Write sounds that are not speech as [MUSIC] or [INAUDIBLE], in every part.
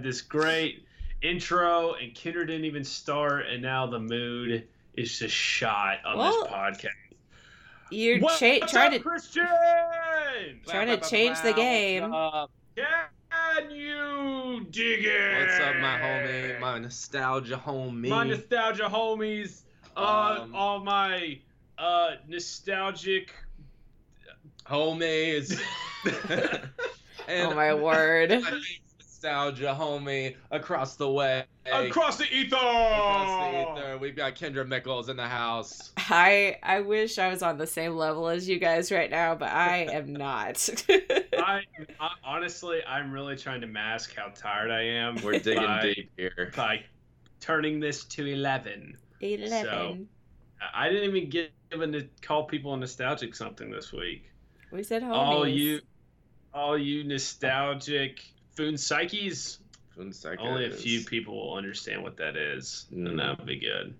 had this great intro, and Kinder didn't even start, and now the mood is just shot on Well, this podcast. You're What's cha- up, trying to Christian? trying to change the game. Can you dig it? What's up, my homie? My nostalgia homie. my nostalgia homies, uh, Um, all my uh nostalgic. homies. [LAUGHS] [LAUGHS] and oh my word. my nostalgia homie across the way. Across the ether. Across the ether. We've got Kendra Mickles in the house. I I wish I was on the same level as you guys right now, but I am [LAUGHS] not. I, [LAUGHS] I honestly, I'm really trying to mask how tired I am. We're digging by, deep here. by turning this to eleven. Eleven. So, I didn't even get given to call people nostalgic something this week. We said homies. All you, all you nostalgic foon psyches. One second. Only a few people will understand what that is, Mm. and that'll be good.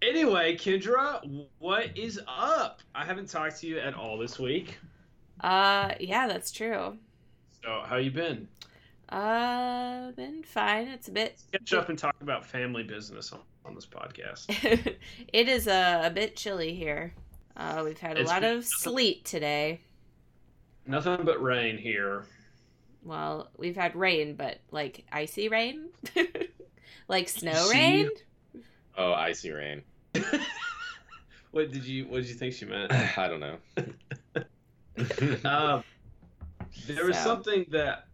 Anyway, Kendra, what is up? I haven't talked to you at all this week. Uh, yeah, that's true. So, how you been? Uh, been fine. It's a bit. Catch up and talk about family business on, on this podcast. [LAUGHS] it is a, a bit chilly here. Uh, we've had a It's lot been- of sleet today. Nothing but rain here. Well, we've had rain, but like icy rain, [LAUGHS] like snow See? rain. Oh, icy rain. [LAUGHS] What did you What did you think she meant? [SIGHS] I don't know. [LAUGHS] um, there was So. something that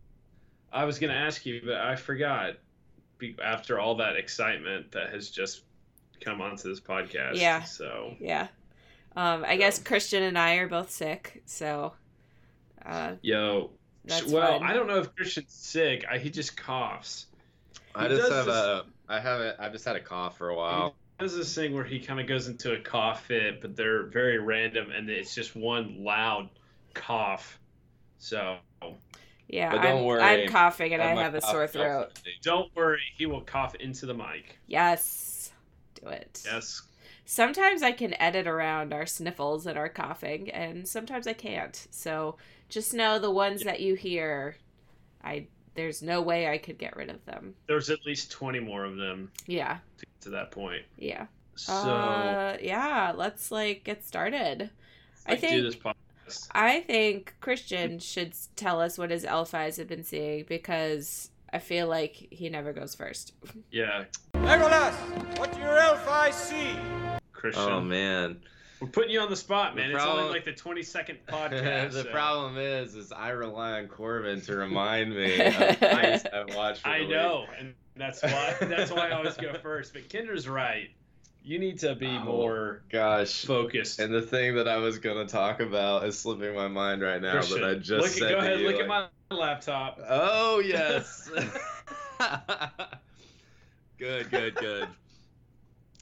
I was going to ask you, but I forgot. After all that excitement that has just come onto this podcast, Yeah. So Yeah. Um, I guess Christian and I are both sick, so uh, yo, That's well, fun. I don't know if Christian's sick. I, he just coughs. I He just does have this- a. I haven't. I've just had a cough for a while. There's this thing where he kind of goes into a cough fit, but they're very random, and it's just one loud cough. So yeah, But don't I'm, worry, I'm coughing and I my have a sore throat. don't worry, he will cough into the mic. Yes, do it. Yes, Sometimes I can edit around our sniffles and our coughing, and sometimes I can't. So just know the ones that you hear, I there's no way I could get rid of them. there's at least 20 more of them Yeah, to get to that point. yeah. So uh, yeah. Let's like get started. I let's do think- this podcast. I think Christian should tell us what his elf eyes have been seeing because I feel like he never goes first. Yeah, Legolas, what do your elf eyes see? Christian. Oh man. We're putting you on the spot, The man. it's only like the 22nd [LAUGHS] podcast. the so- problem is, is I rely on Corbin to remind me [LAUGHS] of things I watch. For I the week. know, and that's why that's why I always go first. But Kinder's right. You need to be Oh, more Gosh. focused. And the thing that I was gonna talk about is slipping my mind right now, Christian, but I just look, said go to ahead. you, Look at my laptop. Oh [LAUGHS] yes. good, good, good.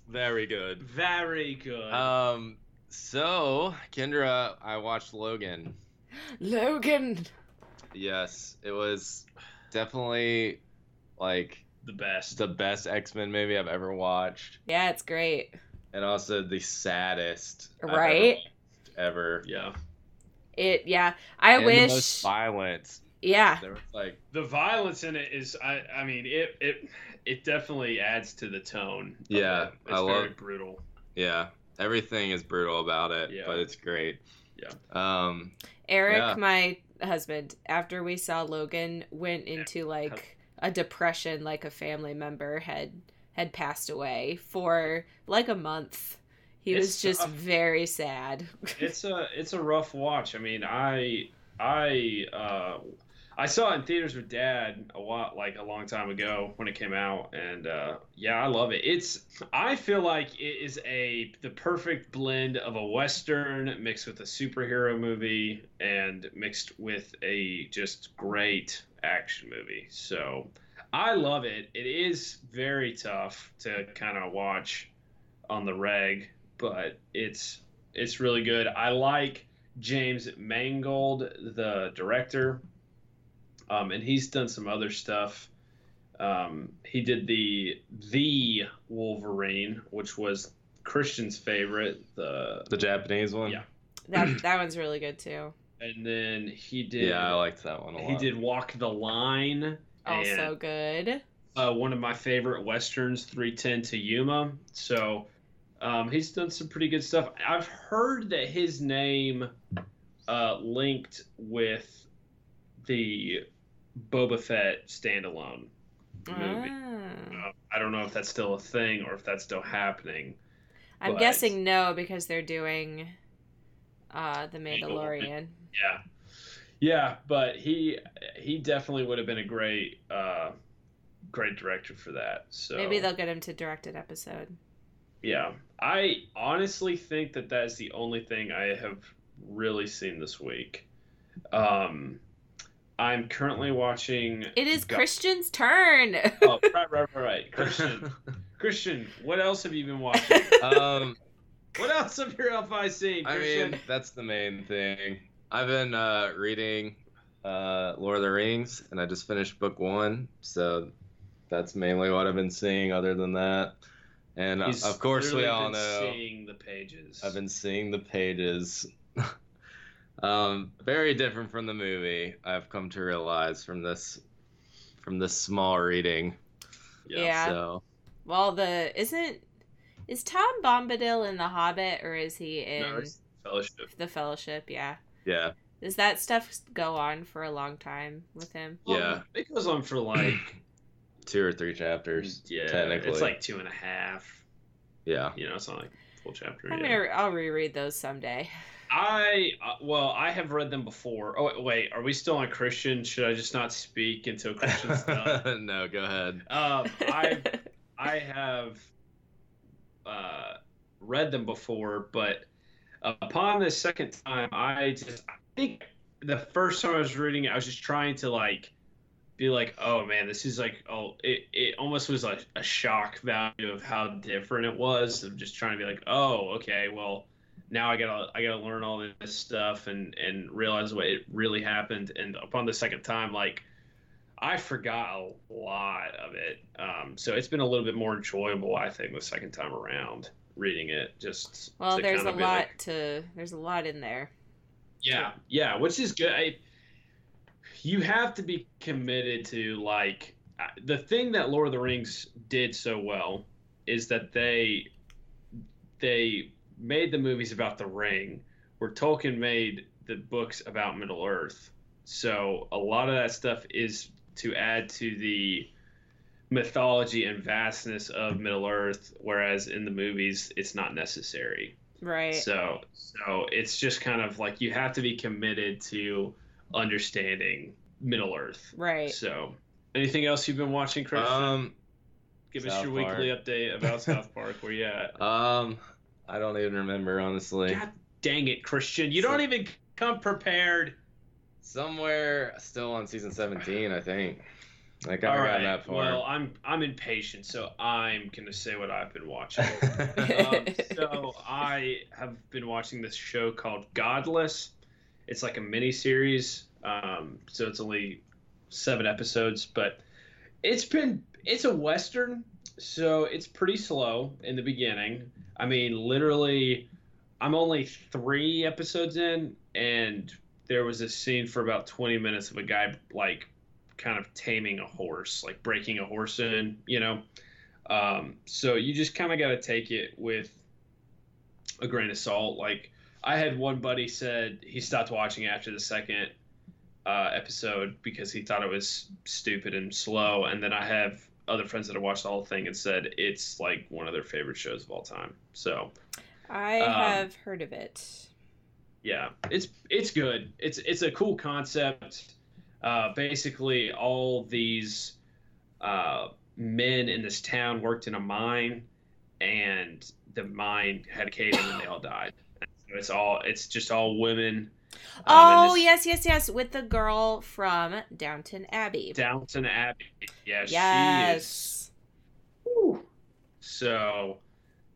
Very good. Very good. Um. So, Kendra, I watched Logan. Logan. Yes, it was definitely like the best. the best X Men movie I've ever watched, Yeah, it's great. and also the saddest I've ever Right? watched ever. Yeah. It. Yeah, I and wish. the most violence. yeah, There was like The violence in it is. I. I mean, it. It. It definitely adds to the tone. of Yeah, it. It's I very love- brutal. yeah, everything is brutal about it, Yeah. but it's great. Yeah. Um. Eric, Yeah. my husband, after we saw Logan, went into like a depression, like a family member had had passed away for like a month. He was just tough. very sad. it's a it's a rough watch. I mean, I I uh, I saw it in theaters with Dad a lot like a long time ago when it came out, and uh, yeah, I love it. It's I feel like it is a the perfect blend of a western mixed with a superhero movie and mixed with a just great action movie. So I love it. It is very tough to kind of watch on the reg, but it's it's really good. I like James Mangold, the director, um, and he's done some other stuff. Um, he did the the Wolverine, which was Christian's favorite. The The Japanese one. Yeah. that that one's really good too. and then he did. Yeah, I liked that one a lot. He did Walk the Line. Also and, good. Uh, one of my favorite westerns, 3:10 to Yuma. So um, he's done some pretty good stuff. I've heard that his name uh, linked with the Boba Fett standalone movie. Ah. Uh, I don't know if that's still a thing or if that's still happening. I'm but- guessing no because they're doing uh the Mandalorian. Yeah, yeah, but he he definitely would have been a great uh, great director for that. So Maybe they'll get him to direct an episode. Yeah, I honestly think that that is the only thing I have really seen this week. Um, I'm currently watching. It is Go- Christian's turn. Oh, right, right, right, right. Christian, [LAUGHS] Christian, what else have you been watching? um, what else have your LFI seen? I mean, that's the main thing. I've been uh, reading uh, Lord of the Rings, and I just finished book one, so that's mainly what I've been seeing. Other than that, and uh, of course we literally all been know Seeing the pages. I've been seeing the pages. Um, very different from the movie. I've come to realize from this from this small reading. Yeah. So well, the isn't is Tom Bombadil in The Hobbit or is he in No, Fellowship. the Fellowship? Yeah. yeah, Does that stuff go on for a long time with him? Yeah. Um, it goes on for like [CLEARS THROAT] two or three chapters. yeah, technically. it's like two and a half. yeah. You know, it's not like a full chapter. I'm yeah. gonna I'll reread those someday. I uh, well, I have read them before. Oh wait, are we still on Christian? Should I just not speak until Christian's [LAUGHS] done? no, go ahead. um, I [LAUGHS] I have uh, read them before, but upon the second time, I just I think the first time I was reading it, I was just trying to like be like, oh man, this is like oh it, it almost was like a shock value of how different it was. Of just trying to be like, oh okay, well now I gotta I gotta learn all this stuff and and realize what it really happened. And upon the second time, like I forgot a lot of it. Um, so it's been a little bit more enjoyable, I think, the second time around reading it. Just well, there's a lot like- to there's a lot in there. yeah, yeah, which is good. I, you have to be committed to like uh, the thing that Lord of the Rings did so well is that they they made the movies about the ring, where Tolkien made the books about Middle Earth. So a lot of that stuff is to add to the mythology and vastness of Middle Earth, whereas in the movies it's not necessary. Right. So so it's just kind of like you have to be committed to understanding Middle Earth. right. So anything else you've been watching, Christian? Um, Give us your Park. weekly update about [LAUGHS] South Park. Where you at? um, I don't even remember honestly. God dang it, Christian! You don't even come prepared. Somewhere still on season 17, I think. Like I All haven't right. gotten that far. Well, I'm I'm impatient, so I'm gonna say what I've been watching. [LAUGHS] um, so I have been watching this show called Godless. It's like a mini series. Um, so it's only seven episodes, but it's been it's a western, so it's pretty slow in the beginning. I mean, literally, I'm only three episodes in, and there was a scene for about 20 minutes of a guy like kind of taming a horse, like breaking a horse in, you know. Um, so you just kind of got to take it with a grain of salt. Like I had one buddy said he stopped watching after the second uh, episode because he thought it was stupid and slow, and then I have other friends that have watched the whole thing and said it's like one of their favorite shows of all time. So I um, have heard of it. yeah, it's it's good. It's it's a cool concept. Uh, basically, all these uh, men in this town worked in a mine, and the mine had a cave in and they all died. It's all it's just all women. um, Oh this- yes, yes, yes, with the girl from Downton Abbey. Downton Abbey. Yeah, she is. yes. Whew. So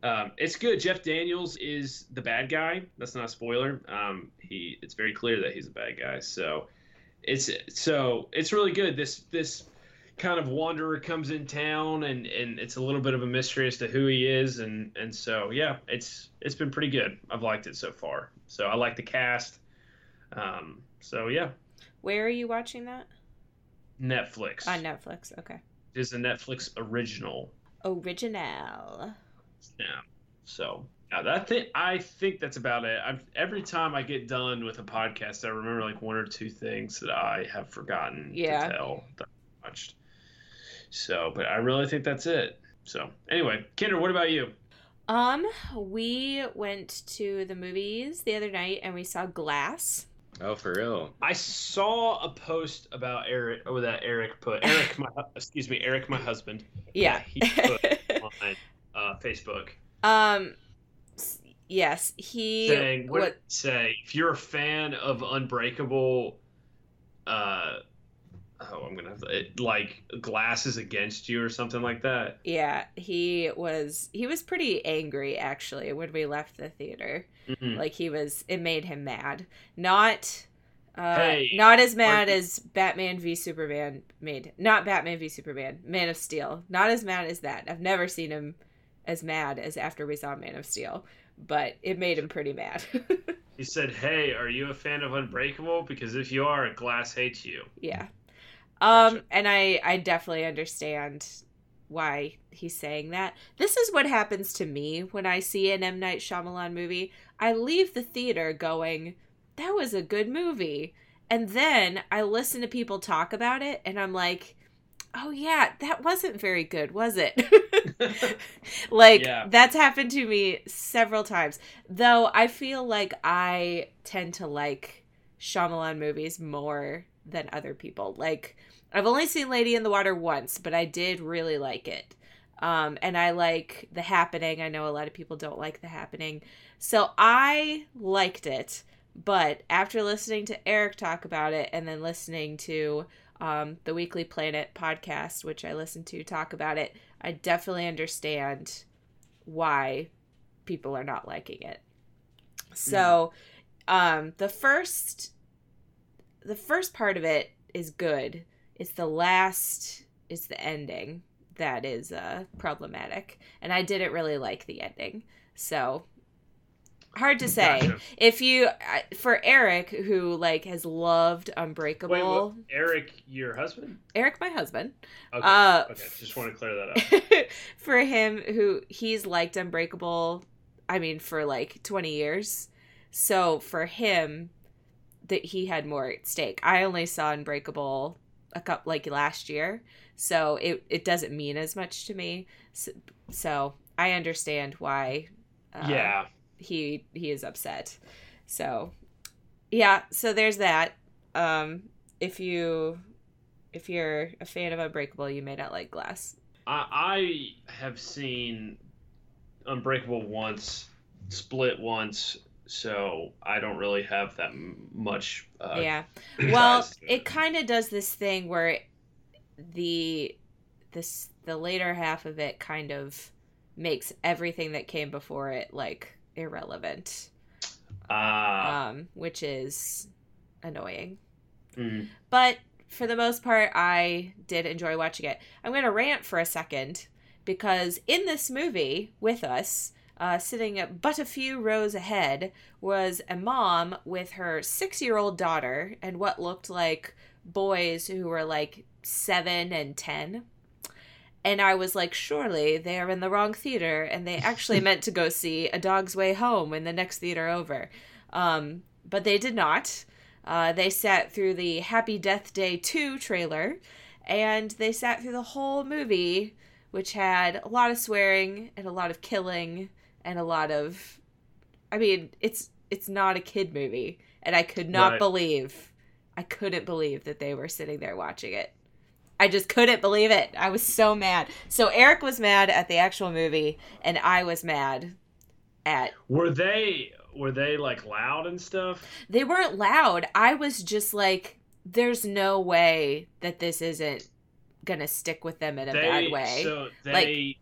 um, it's good. Jeff Daniels is the bad guy. That's not a spoiler. Um, he it's very clear that he's a bad guy. So it's so it's really good. This this kind of wanderer comes in town and and it's a little bit of a mystery as to who he is and and so yeah it's it's been pretty good i've liked it so far so i like the cast Um, so yeah, Where are you watching that? Netflix On Netflix. Okay. is a Netflix original. Original. Yeah. So yeah, that thing, I think that's about it. I've, every time I get done with a podcast, I remember like one or two things that I have forgotten Yeah. to tell that I watched. So, but I really think that's it. So anyway, Kinder, what about you? Um, we went to the movies the other night and we saw Glass. oh, for real? I saw a post about Eric, Oh, that Eric put [LAUGHS] Eric, my excuse me, Eric, my husband. Yeah. he put [LAUGHS] on uh, Facebook um yes, he saying, what, what say? If you're a fan of Unbreakable, uh, oh, I'm gonna have to, it, like glasses against you or something like that. yeah, he was he was pretty angry actually when we left the theater. Mhm. Like he was it made him mad. Not uh, Hey, not as mad as Batman v Superman made. Not Batman v Superman. Man of Steel. Not as mad as that. I've never seen him as mad as after we saw Man of Steel, but it made him pretty mad. [LAUGHS] He said, "Hey, are you a fan of Unbreakable? Because if you are, Glass hates you." yeah. Um Gotcha. and I I definitely understand why he's saying that. This is what happens to me when I see an M Night Shyamalan movie. I leave the theater going, "That was a good movie." And then I listen to people talk about it and I'm like, "Oh yeah, that wasn't very good, was it?" [LAUGHS] [LAUGHS] like Yeah. that's happened to me several times. Though I feel like I tend to like Shyamalan movies more than other people. Like I've only seen Lady in the Water once, but I did really like it. Um, and I like The Happening. I know a lot of people don't like The Happening. So I liked it. But after listening to Eric talk about it and then listening to um, the Weekly Planet podcast, which I listened to talk about it, I definitely understand why people are not liking it. So, um, the first, the first part of it is good. It's the last, it's the ending that is uh, problematic, and I didn't really like the ending. So, hard to say. Gotcha. If you, for Eric, who like has loved Unbreakable, Wait, Eric, your husband? Eric, my husband, Okay, uh, okay, just want to clear that up. [LAUGHS] for him who he's liked unbreakable i mean for like 20 years so for him that he had more at stake i only saw unbreakable a cup like last year. So it, it doesn't mean as much to me. So, so i understand why uh, yeah, he he is upset. So yeah so there's that. Um if you if you're a fan of unbreakable you may not like glass. I, I have seen Unbreakable once, Split once, so I don't really have that much. Uh, yeah. well it kind of does this thing where the this the later half of it kind of makes everything that came before it like irrelevant. Ah, um which is annoying. Mm, but for the most part i did enjoy watching it. I'm going to rant for a second because in this movie with us uh, sitting but a few rows ahead was a mom with her six year old daughter and what looked like boys who were like seven and ten. And i was like surely they are in the wrong theater and they actually [LAUGHS] meant to go see a dog's way home in the next theater over. Um, but they did not. Uh, they sat through the Happy Death Day 2 trailer and they sat through the whole movie, which had a lot of swearing and a lot of killing and a lot of. I mean, it's it's not a kid movie, and I could not Right. believe, I couldn't believe that they were sitting there watching it. I just couldn't believe it. I was so mad. So Eric was mad at the actual movie, and I was mad at were they were they like loud and stuff? they weren't loud. I was just like, there's no way that this isn't gonna stick with them in a they, bad way. So they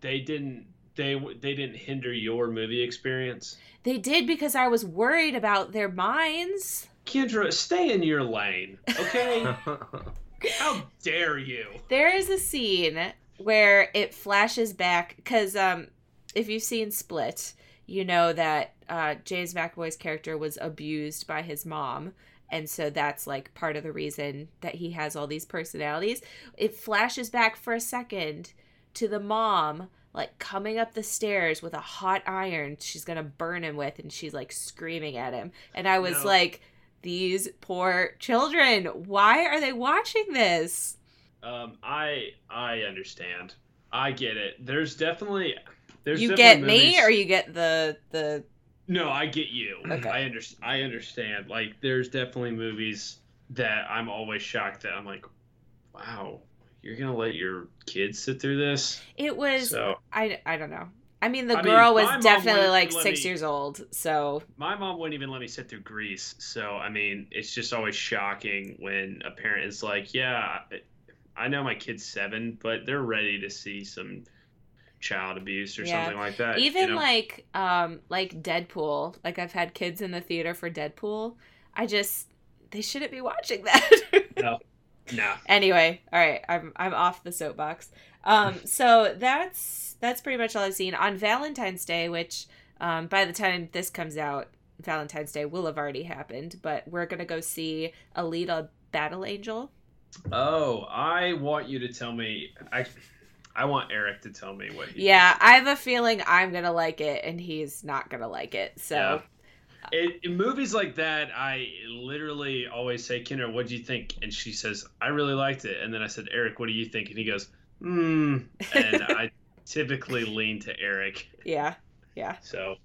they didn't they they didn't hinder your movie experience. they did because I was worried about their minds. Kendra, stay in your lane, okay? [LAUGHS] How dare you? There is a scene where it flashes back because um, if you've seen Split, you know that uh, James McAvoy's character was abused by his mom. And so that's like part of the reason that he has all these personalities. It flashes back for a second to the mom like coming up the stairs with a hot iron she's gonna burn him with and she's like screaming at him and i was No. like these poor children why are they watching this Um, I I understand. I get it. There's definitely there's you definitely get me movies- or you get the the No, I get you. Okay. I understand. I understand. Like, there's definitely movies that I'm always shocked that I'm like, wow, you're gonna let your kids sit through this? it was So i i don't know i mean the I girl my was definitely like six me- years old so my mom wouldn't even let me sit through Grease. So I mean, it's just always shocking when a parent is like, yeah, I- I know my kid's seven, but they're ready to see some child abuse or Yeah. something like that. even you know? like um like deadpool like i've had kids in the theater for deadpool i just they shouldn't be watching that [LAUGHS] no, no. anyway all right i'm i'm off the soapbox um [LAUGHS] so that's that's pretty much all i've seen on valentine's day which um by the time this comes out valentine's day will have already happened but we're gonna go see alita battle angel Oh, I want you to tell me. I, I want Eric to tell me what. He yeah i have a feeling i'm gonna like it and he's not gonna like it so Yeah. In, in movies like that, I literally always say, "Kinder, what do you think?" And she says, "I really liked it." And then I said, "Eric, what do you think?" And he goes, "Hmm." And I [LAUGHS] typically lean to Eric. yeah yeah So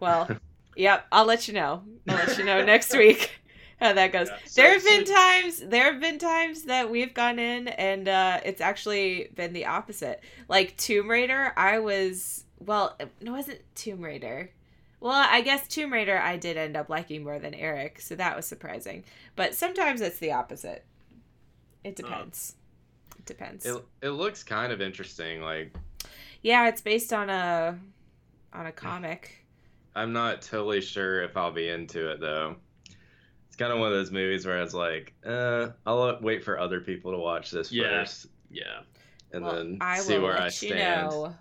Well, [LAUGHS] yep, I'll let you know. I'll let you know next week [LAUGHS] how that goes. Yeah, so- there have been so- times there have been times that we've gone in and uh it's actually been the opposite. Like Tomb Raider, I was well, it wasn't Tomb Raider. Well, I guess Tomb Raider I did end up liking more than Eric, so that was surprising. But sometimes it's the opposite. It depends. It depends. It, it looks kind of interesting. Like yeah, it's based on a on a comic. I'm not totally sure if I'll be into it though. It's kind of one of those movies where I was like, uh, I'll wait for other people to watch this Yeah. first yeah, and Well, then I see will where let I you stand. know.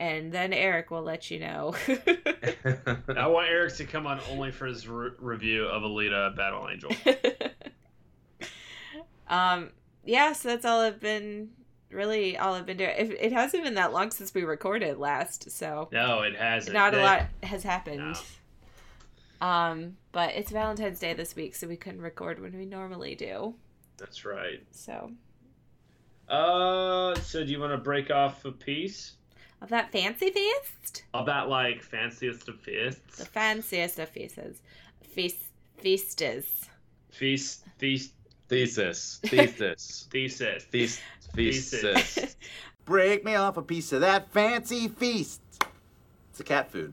And then Eric will let you know. [LAUGHS] [LAUGHS] I want Eric to come on only for his re- review of Alita: Battle Angel. [LAUGHS] um, yeah, so that's all I've been really all I've been doing. It, it hasn't been that long since we recorded last, so No, it hasn't. not a lot has happened. Um, but it's Valentine's Day this week, so we couldn't record when we normally do. That's right. So Uh, so do you want to break off a piece of that fancy feast, of that like fanciest of feasts. the fanciest of feasts, feast feastas. Feast, feast, Thesis, [LAUGHS] thesis, thesis. thesis, Thesis. thesis. [LAUGHS] Break me off a piece of that fancy feast. It's a cat food.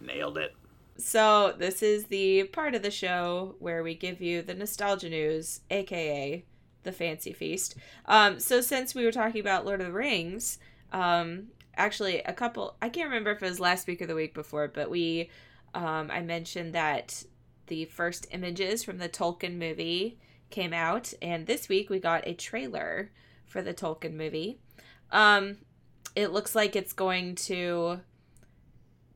Nailed it. So, this is the part of the show where we give you the nostalgia news, aka the fancy feast. Um, so, since we were talking about Lord of the Rings, um, actually, a couple, I can't remember if it was last week or the week before, but we, um, I mentioned that the first images from the Tolkien movie came out, and this week we got a trailer for the Tolkien movie. Um, it looks like it's going to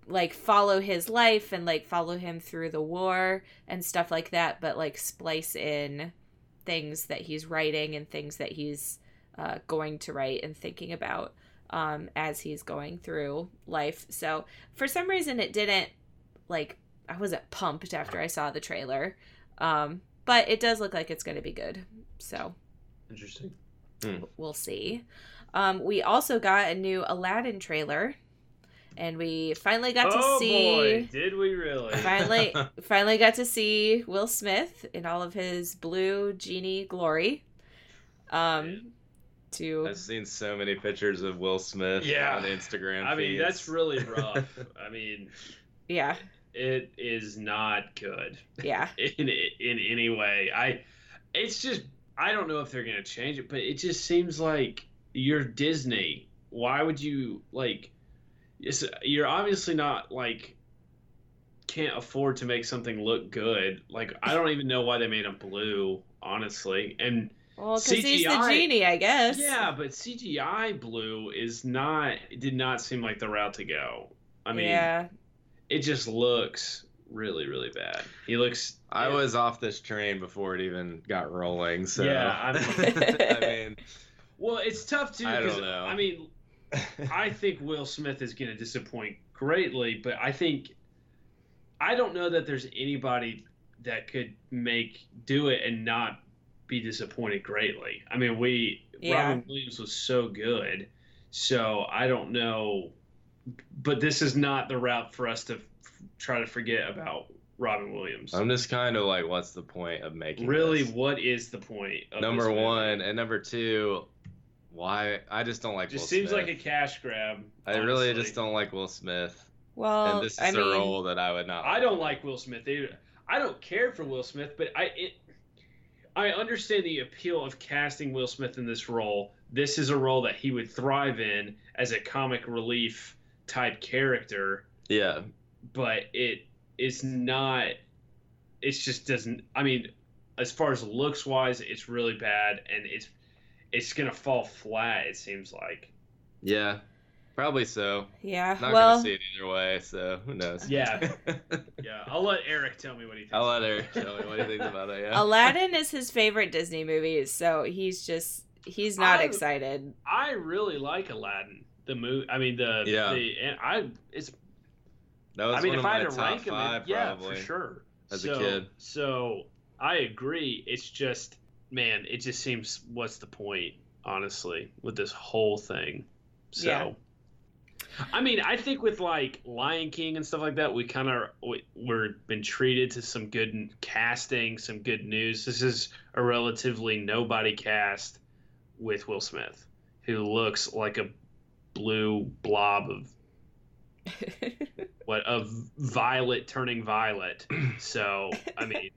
like follow his life and like follow him through the war and stuff like that but like splice in things that he's writing and things that he's uh, going to write and thinking about um, as he's going through life so for some reason it didn't like i wasn't pumped after i saw the trailer um, but it does look like it's going to be good so Interesting. we'll see. Um, we also got a new Aladdin trailer, and we finally got oh to see. boy, did we really? Finally, [LAUGHS] finally got to see Will Smith in all of his blue genie glory. Um, to I've seen so many pictures of Will Smith Yeah. on Instagram. I mean, that's really [LAUGHS] rough. I mean, yeah, it is not good yeah, [LAUGHS] in in any way. I, it's just I don't know if they're gonna change it, but it just seems like you're Disney. Why would you like? It's, you're obviously not like can't afford to make something look good. Like I don't even know why they made him blue, honestly. And well, because he's the genie, I guess. yeah, but CGI blue is not did not seem like the route to go. I mean, yeah. it just looks really, really bad. He looks. I was off this train before it even got rolling. So Yeah, [LAUGHS] I mean, Well, it's tough too. I don't 'cause, know. I mean, I think Will Smith is going to disappoint greatly, but I think I don't know that there's anybody that could make do it and not be disappointed greatly. I mean, we Yeah. Robin Williams was so good, so I don't know, but this is not the route for us to f- try to forget about Robin Williams. I'm just kind of like, what's the point of making really, this? what is the point? Of number this one and number two? Why? I just don't like. just Will seems Smith. like a cash grab. I really just don't like Will Smith, Well, and this is I a mean, role that I would not. I don't like Will Smith either. I don't care for Will Smith, but I it, I understand the appeal of casting Will Smith in this role. This is a role that he would thrive in as a comic relief type character, Yeah, but it is not. It just doesn't. I mean, as far as looks wise, it's really bad, and it's it's gonna fall flat. It seems like. yeah, probably so. yeah. Not well, gonna see it either way, so who knows? Yeah. [LAUGHS] Yeah, I'll let Eric tell me what he thinks. I'll let Eric tell me what he thinks about it. Yeah. Aladdin is his favorite Disney movie, so he's just he's not I- excited. I really like Aladdin. The movie. I mean the Yeah. the and I it's that was I mean one if of I my had to top rank them, five, it, yeah, for sure. as a so, kid. So I agree. It's just man, it just seems what's the point, honestly, with this whole thing. So Yeah. I mean, I think with like Lion King and stuff like that, we kind of we, we're been treated to some good casting, some good news. This is a relatively nobody cast with Will Smith, who looks like a blue blob of [LAUGHS] what of violet turning violet. So I mean,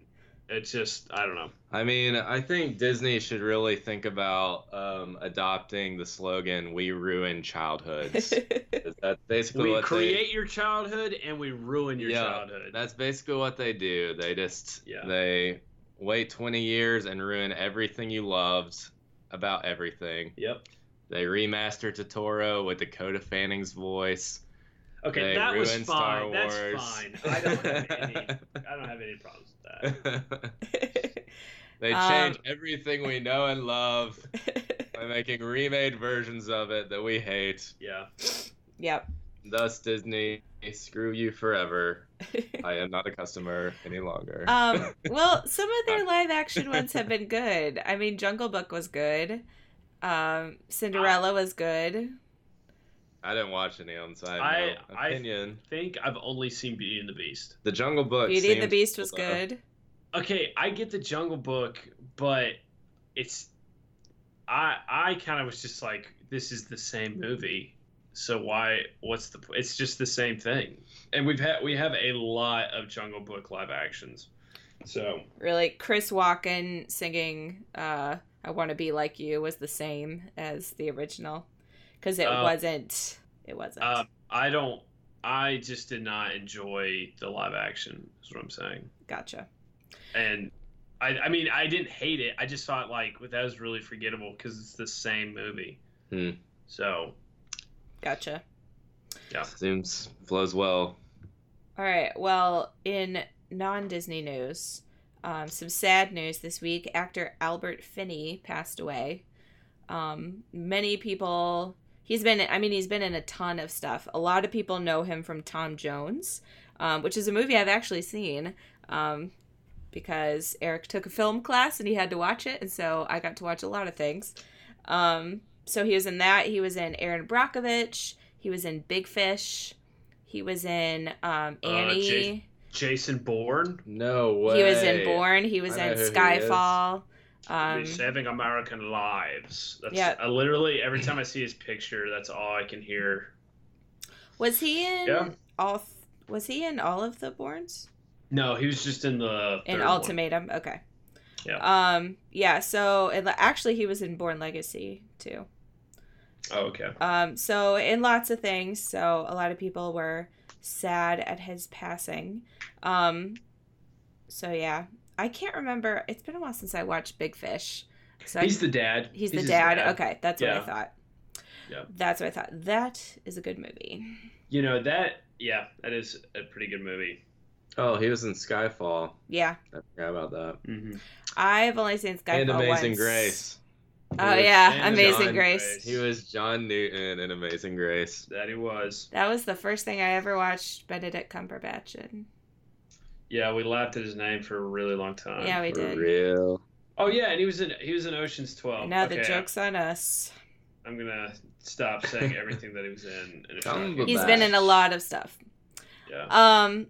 it's just I don't know. I mean, I think Disney should really think about um, adopting the slogan "We ruin childhoods." [LAUGHS] 'Cause that's basically We what create your childhood and we ruin they. your Yeah, childhood. that's basically what they do. They just Yeah. they wait 20 years and ruin everything you loved about everything. Yep. They remastered Totoro with Dakota Fanning's voice. Okay, They that was ruined Star fine. That's Wars. fine. I don't have any. [LAUGHS] I don't have any problems with that. [LAUGHS] they Um, change everything we know and love [LAUGHS] by making remade versions of it that we hate. Yeah. yep. Thus, Disney, screw you forever. I am not a customer any longer. um, well, some of their live action ones have been good. I mean, Jungle Book was good. Um, Cinderella was good. I didn't watch any of them, so I have I- no I- opinion. I think I've only seen Beauty and the Beast. The Jungle Book. Beauty and the Beast was cool, though. good. Okay, I get the Jungle Book, but it's I I kind of was just like this is the same movie. So why what's the it's just the same thing. And we've had we have a lot of Jungle Book live actions. So, Really, Chris Walken singing uh, "I Want to Be Like You" was the same as the original because it Uh, wasn't. It wasn't. uh, I don't I just did not enjoy the live action. Is what I'm saying. gotcha. and I, I mean, I didn't hate it. I just thought like that was really forgettable because it's the same movie. Hmm. So Gotcha. Yeah. Seems flows well. All right. Well, in non Disney news, um, some sad news this week. Actor Albert Finney passed away. Um, many people. He's been. I mean, he's been in a ton of stuff. A lot of people know him from Tom Jones, um, which is a movie I've actually seen. Um, because Eric took a film class and he had to watch it, and so I got to watch a lot of things. Um, so he was in that. He was in Erin Brockovich. He was in Big Fish. He was in um, Uh, Annie. Jason Bourne, No way. he was in bourne He was I in who he. Skyfall. Um, saving American lives. That's yeah. I literally every time I see his picture, that's all I can hear. was he in Yeah. all? th- Was he in all of the Bournes? No, he was just in the In third one. Ultimatum. Okay. Yeah. Um. Yeah. So it, actually, he was in Bourne Legacy too. Oh, okay. Um, so in lots of things. So a lot of people were sad at his passing. Um, so yeah, I can't remember. It's been a while since I watched Big Fish. So He's I, the dad. he's the his dad. Okay, that's what I thought. Yeah. That's what I thought. That is a good movie. you know that yeah, that is a pretty good movie. Oh, he was in Skyfall. Yeah, I forgot about that. Mm-hmm. I've only seen Skyfall and Amazing once. Grace. He Oh yeah, Amazing Grace. Grace. He was John Newton in Amazing Grace. That he was. That was the first thing I ever watched Benedict Cumberbatch in. Yeah, we laughed at his name for a really long time. Yeah, we For did. real. Oh yeah, and he was in he was in Ocean's Twelve. And now the Okay, joke's on us. I'm gonna stop saying everything that he was in. And Cumberbatch. He's been in a lot of stuff. Yeah. Um,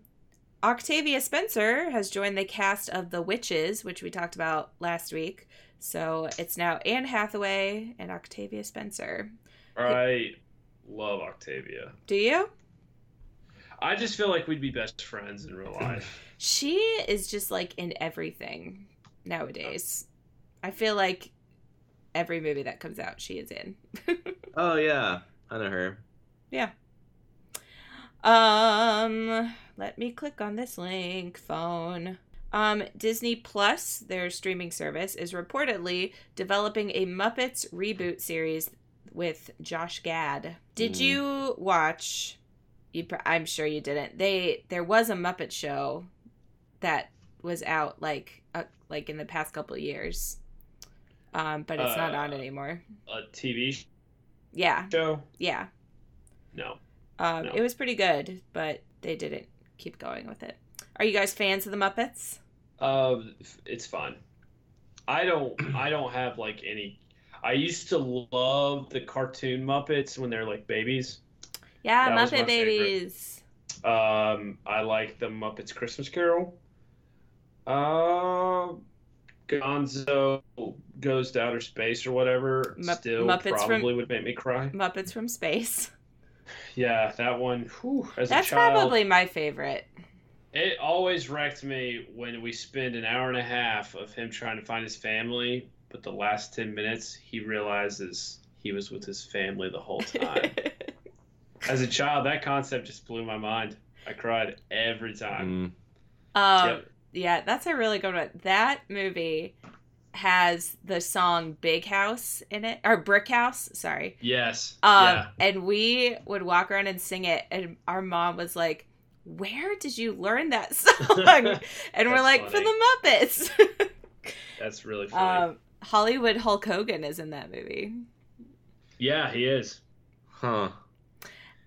Octavia Spencer has joined the cast of The Witches, which we talked about last week. So it's now Anne Hathaway and Octavia Spencer. I love Octavia. Do you? I just feel like we'd be best friends in real life. [LAUGHS] She is just like in everything nowadays. I feel like every movie that comes out, she is in. [LAUGHS] Oh yeah, I know her. Yeah. Um, let me click on this link. Phone. Um, Disney Plus, their streaming service, is reportedly developing a Muppets reboot series with Josh Gad. Did Mm. you watch? You, pr- I'm sure you didn't. They there was a Muppet show that was out like uh, like in the past couple years, um, but it's not on Uh, anymore. A TV Yeah, show? yeah. No. Um, No. It was pretty good, but they didn't keep going with it. Are you guys fans of the Muppets? Uh, it's fun. I don't. I don't have like any. I used to love the cartoon Muppets when they're like babies. Yeah, That Muppet favorite. Babies. Um, I like the Muppets Christmas Carol. Uh, Gonzo goes to outer space or whatever. Still Muppets from- probably would make me cry. Muppets from Space. [LAUGHS] Yeah, that one. Whew, as That's a child, probably my favorite. it always wrecked me when we spend an hour and a half of him trying to find his family, but the last ten minutes he realizes he was with his family the whole [LAUGHS] time. As a child, that concept just blew my mind. I cried every time. Mm. um, Yep. Yeah, that's a really good one. That movie has the song Big House in it, or Brick House, sorry. Yes. Um, yeah. And we would walk around and sing it, and our mom was like, Where did you learn that [LAUGHS] song? [LAUGHS] and we're That's like, For funny. the Muppets. [LAUGHS] That's really funny. um, Hollywood Hulk Hogan is in that movie. yeah, he is. Huh.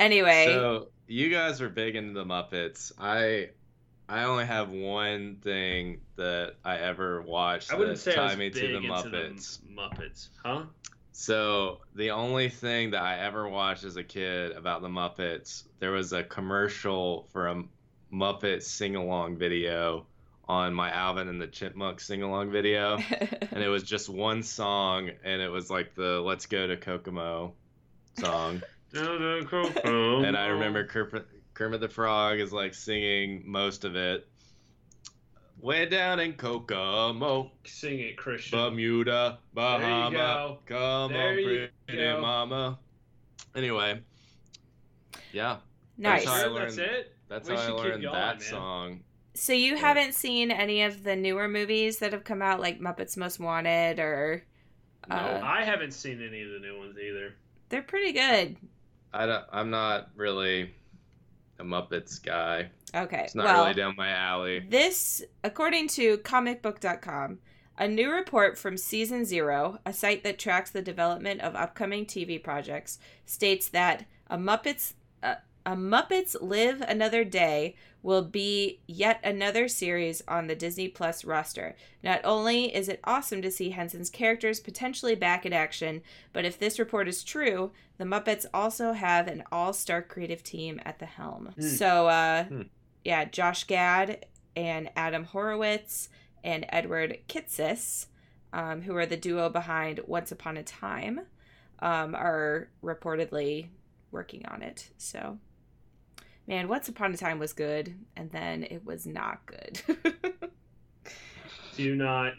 Anyway, So you guys are big into the Muppets. I I only have one thing that I ever watched I wouldn't that say I was tied me big to the into Muppets. the Muppets, huh? So the only thing that I ever watched as a kid about the Muppets, there was a commercial for a Muppet sing-along video on my Alvin and the Chipmunk sing-along video, [LAUGHS] and it was just one song, and it was like the "Let's Go to Kokomo" song. And I remember Kermit, Kermit the Frog is like singing most of it. Way down in Kokomo, Sing it, Christian. Bermuda, Bahama, go. come There on, you pretty go. mama. Anyway, yeah, nice. That's how I Sure, that's learned- it. that's We how I should keep learned going, that man. song. So you Yeah. haven't seen any of the newer movies that have come out, like Muppets Most Wanted, or No, uh, I haven't seen any of the new ones either. they're pretty good. I don't, I'm not really a Muppets guy. Okay, It's not well, really down my alley. this, according to comicbook.com, a new report from Season Zero, a site that tracks the development of upcoming TV projects, states that a Muppets uh, a Muppets Live Another Day will be yet another series on the Disney Plus roster. Not only is it awesome to see Henson's characters potentially back in action, but if this report is true, the Muppets also have an all-star creative team at the helm. Hmm. So, uh, Hmm. yeah, Josh Gad and Adam Horowitz and Edward Kitsis, um, who are the duo behind Once Upon a Time, um, are reportedly working on it. So, man, Once Upon a Time was good, and then it was not good. Do not.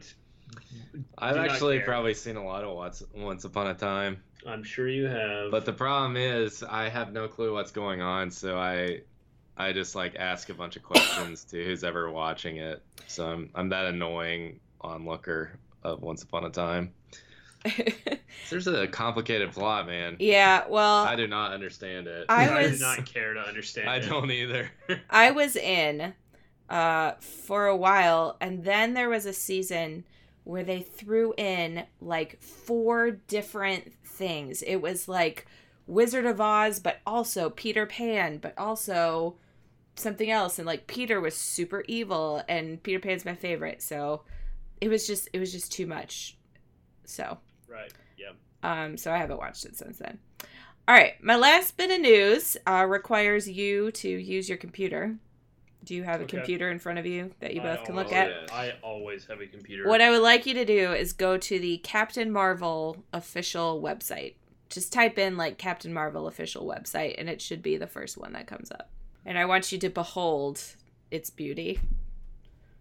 I've not actually care. probably seen a lot of Once, Once Upon a Time. I'm sure you have. But the problem is I have no clue what's going on, so I I just like ask a bunch of questions to who's ever watching it. So I'm I'm that annoying onlooker of Once Upon a Time. [LAUGHS] There's a complicated plot, man. yeah, well, I do not understand it. I I, was- do not care to understand. It. I it. don't either. [LAUGHS] I was in uh for a while and then there was a season where they threw in like four different things. It was like Wizard of Oz but also Peter Pan but also something else and like Peter was super evil and Peter Pan's my favorite. So it was just it was just too much. So Right. Yeah. um, so I haven't watched it since then. All right, my last bit of news uh, requires you to use your computer. Do you have a Okay. computer in front of you that you I both can always- look at? yeah. I always have a computer. What I would like you to do is go to the Captain Marvel official website. Just type in like Captain Marvel official website, and it should be the first one that comes up. And I want you to behold its beauty.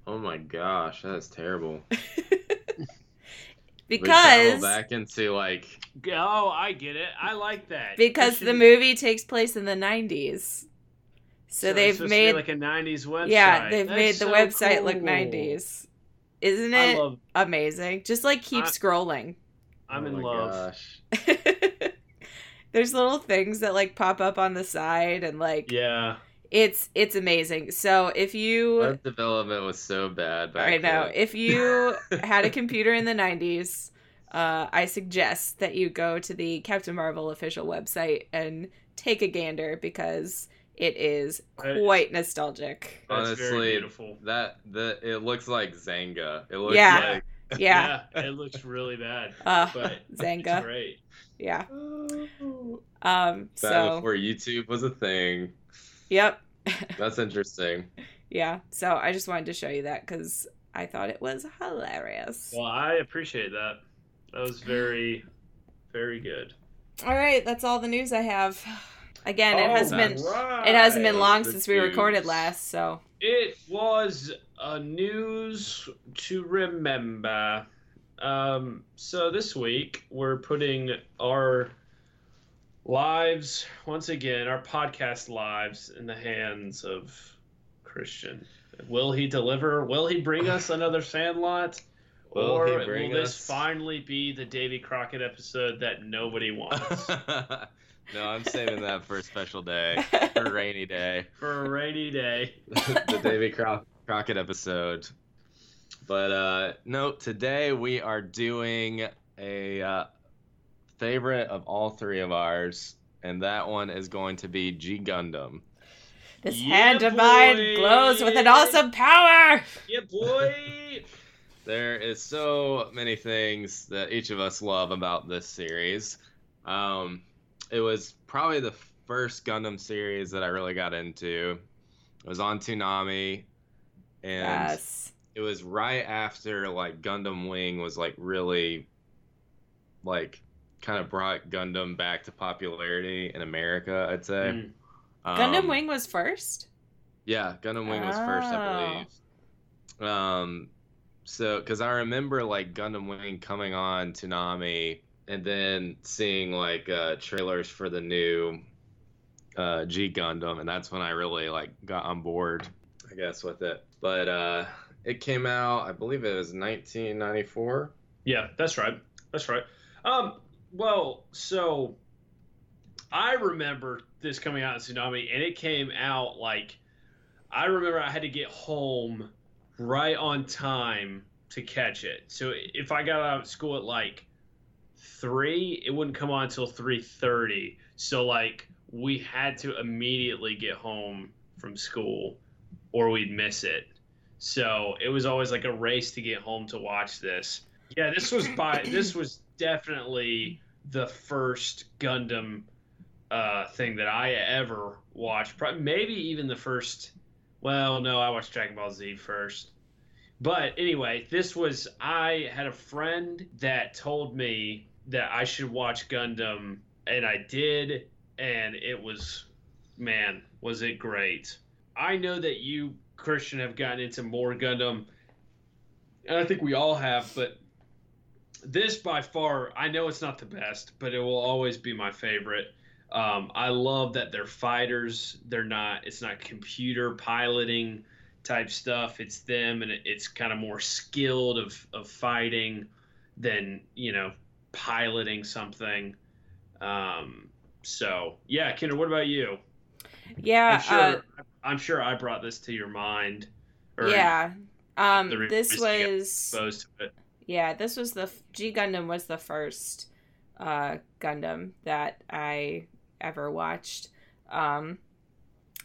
oh my gosh, that is terrible. [LAUGHS] We Because travel back into like Oh, I get it. I like that. because the Christian- movie takes place in the 90s. So, it's they've supposed to be made like a '90s website. Yeah, they've That's made the so website look 90s. Isn't I it love. amazing? Just like keep I- scrolling. I'm oh in my love. Gosh. [LAUGHS] There's little things that like pop up on the side and like Yeah. It's it's amazing. So if you Web development was so bad back I know, then. if you [LAUGHS] had a computer in the 90s, uh, I suggest that you go to the Captain Marvel official website and take a gander because it is I- quite nostalgic. That's Honestly, very beautiful. that the it looks like Xanga. It looks Yeah. like [LAUGHS] Yeah. it looks really bad. Uh, But [LAUGHS] It's Xanga. great. Yeah. oh, Um back so before YouTube was a thing. Yep. That's interesting. [LAUGHS] Yeah. So I just wanted to show you that because I thought it was hilarious. Well, I appreciate that. That was very, very good. All right, that's all the news I have. [SIGHS] Again, it Oh, has been that's it hasn't been long The since we recorded last, so It was a news to remember. Um, so this week we're putting our lives once again, our podcast lives, in the hands of Christian. Will he deliver? Will he bring us [LAUGHS] another Sandlot? Will or will this us- finally be the Davy Crockett episode that nobody [LAUGHS] wants no, I'm saving that for a special day, for a rainy day. [LAUGHS] for a rainy day? the Davy Cro- Crockett episode. But uh, no, today we are doing a uh, favorite of all three of ours, and that one is going to be G Gundam. this Yeah, hand of mine glows with an awesome power. Yeah, boy. There is so many things that each of us love about this series. Um, it was probably the first Gundam series that I really got into. It was on Toonami, and Yes. it was right after like Gundam Wing was like really like kind of brought Gundam back to popularity in America, I'd say. Mm. Gundam Um, Wing was first? Yeah, Gundam Wing was first, I Oh. believe. Um, so because I remember like Gundam Wing coming on Toonami and then seeing like uh, trailers for the new uh, G Gundam, and that's when I really like got on board, I guess, with it. But uh, it came out, I believe it was 1994. Yeah, that's right. That's right. Um, well, so I remember this coming out in Toonami, and it came out like I remember I had to get home right on time to catch it. So if I got out of school at like three, it wouldn't come on until three thirty. So like we had to immediately get home from school, or we'd miss it. So it was always like a race to get home to watch this. Yeah, this was by this was definitely the first Gundam uh, thing that I ever watched. Probably, maybe even the first. Well, no, I watched Dragon Ball Z first. But anyway, this was I had a friend that told me that I should watch Gundam, and I did, and it was, man, was it great. I know that you, Christian, have gotten into more Gundam, and I think we all have, but this by far, I know it's not the best, but it will always be my favorite. Um, I love that they're fighters. They're not. It's not computer piloting type stuff. It's them, and it, it's kind of more skilled of of fighting than you know piloting something. Um, so yeah, Kendra, what about you? Yeah. I'm sure. uh, I'm sure I brought this to your mind. yeah. Um, this reason you get was Exposed to it. Yeah, this was the G Gundam was the first uh Gundam that I ever watched. Um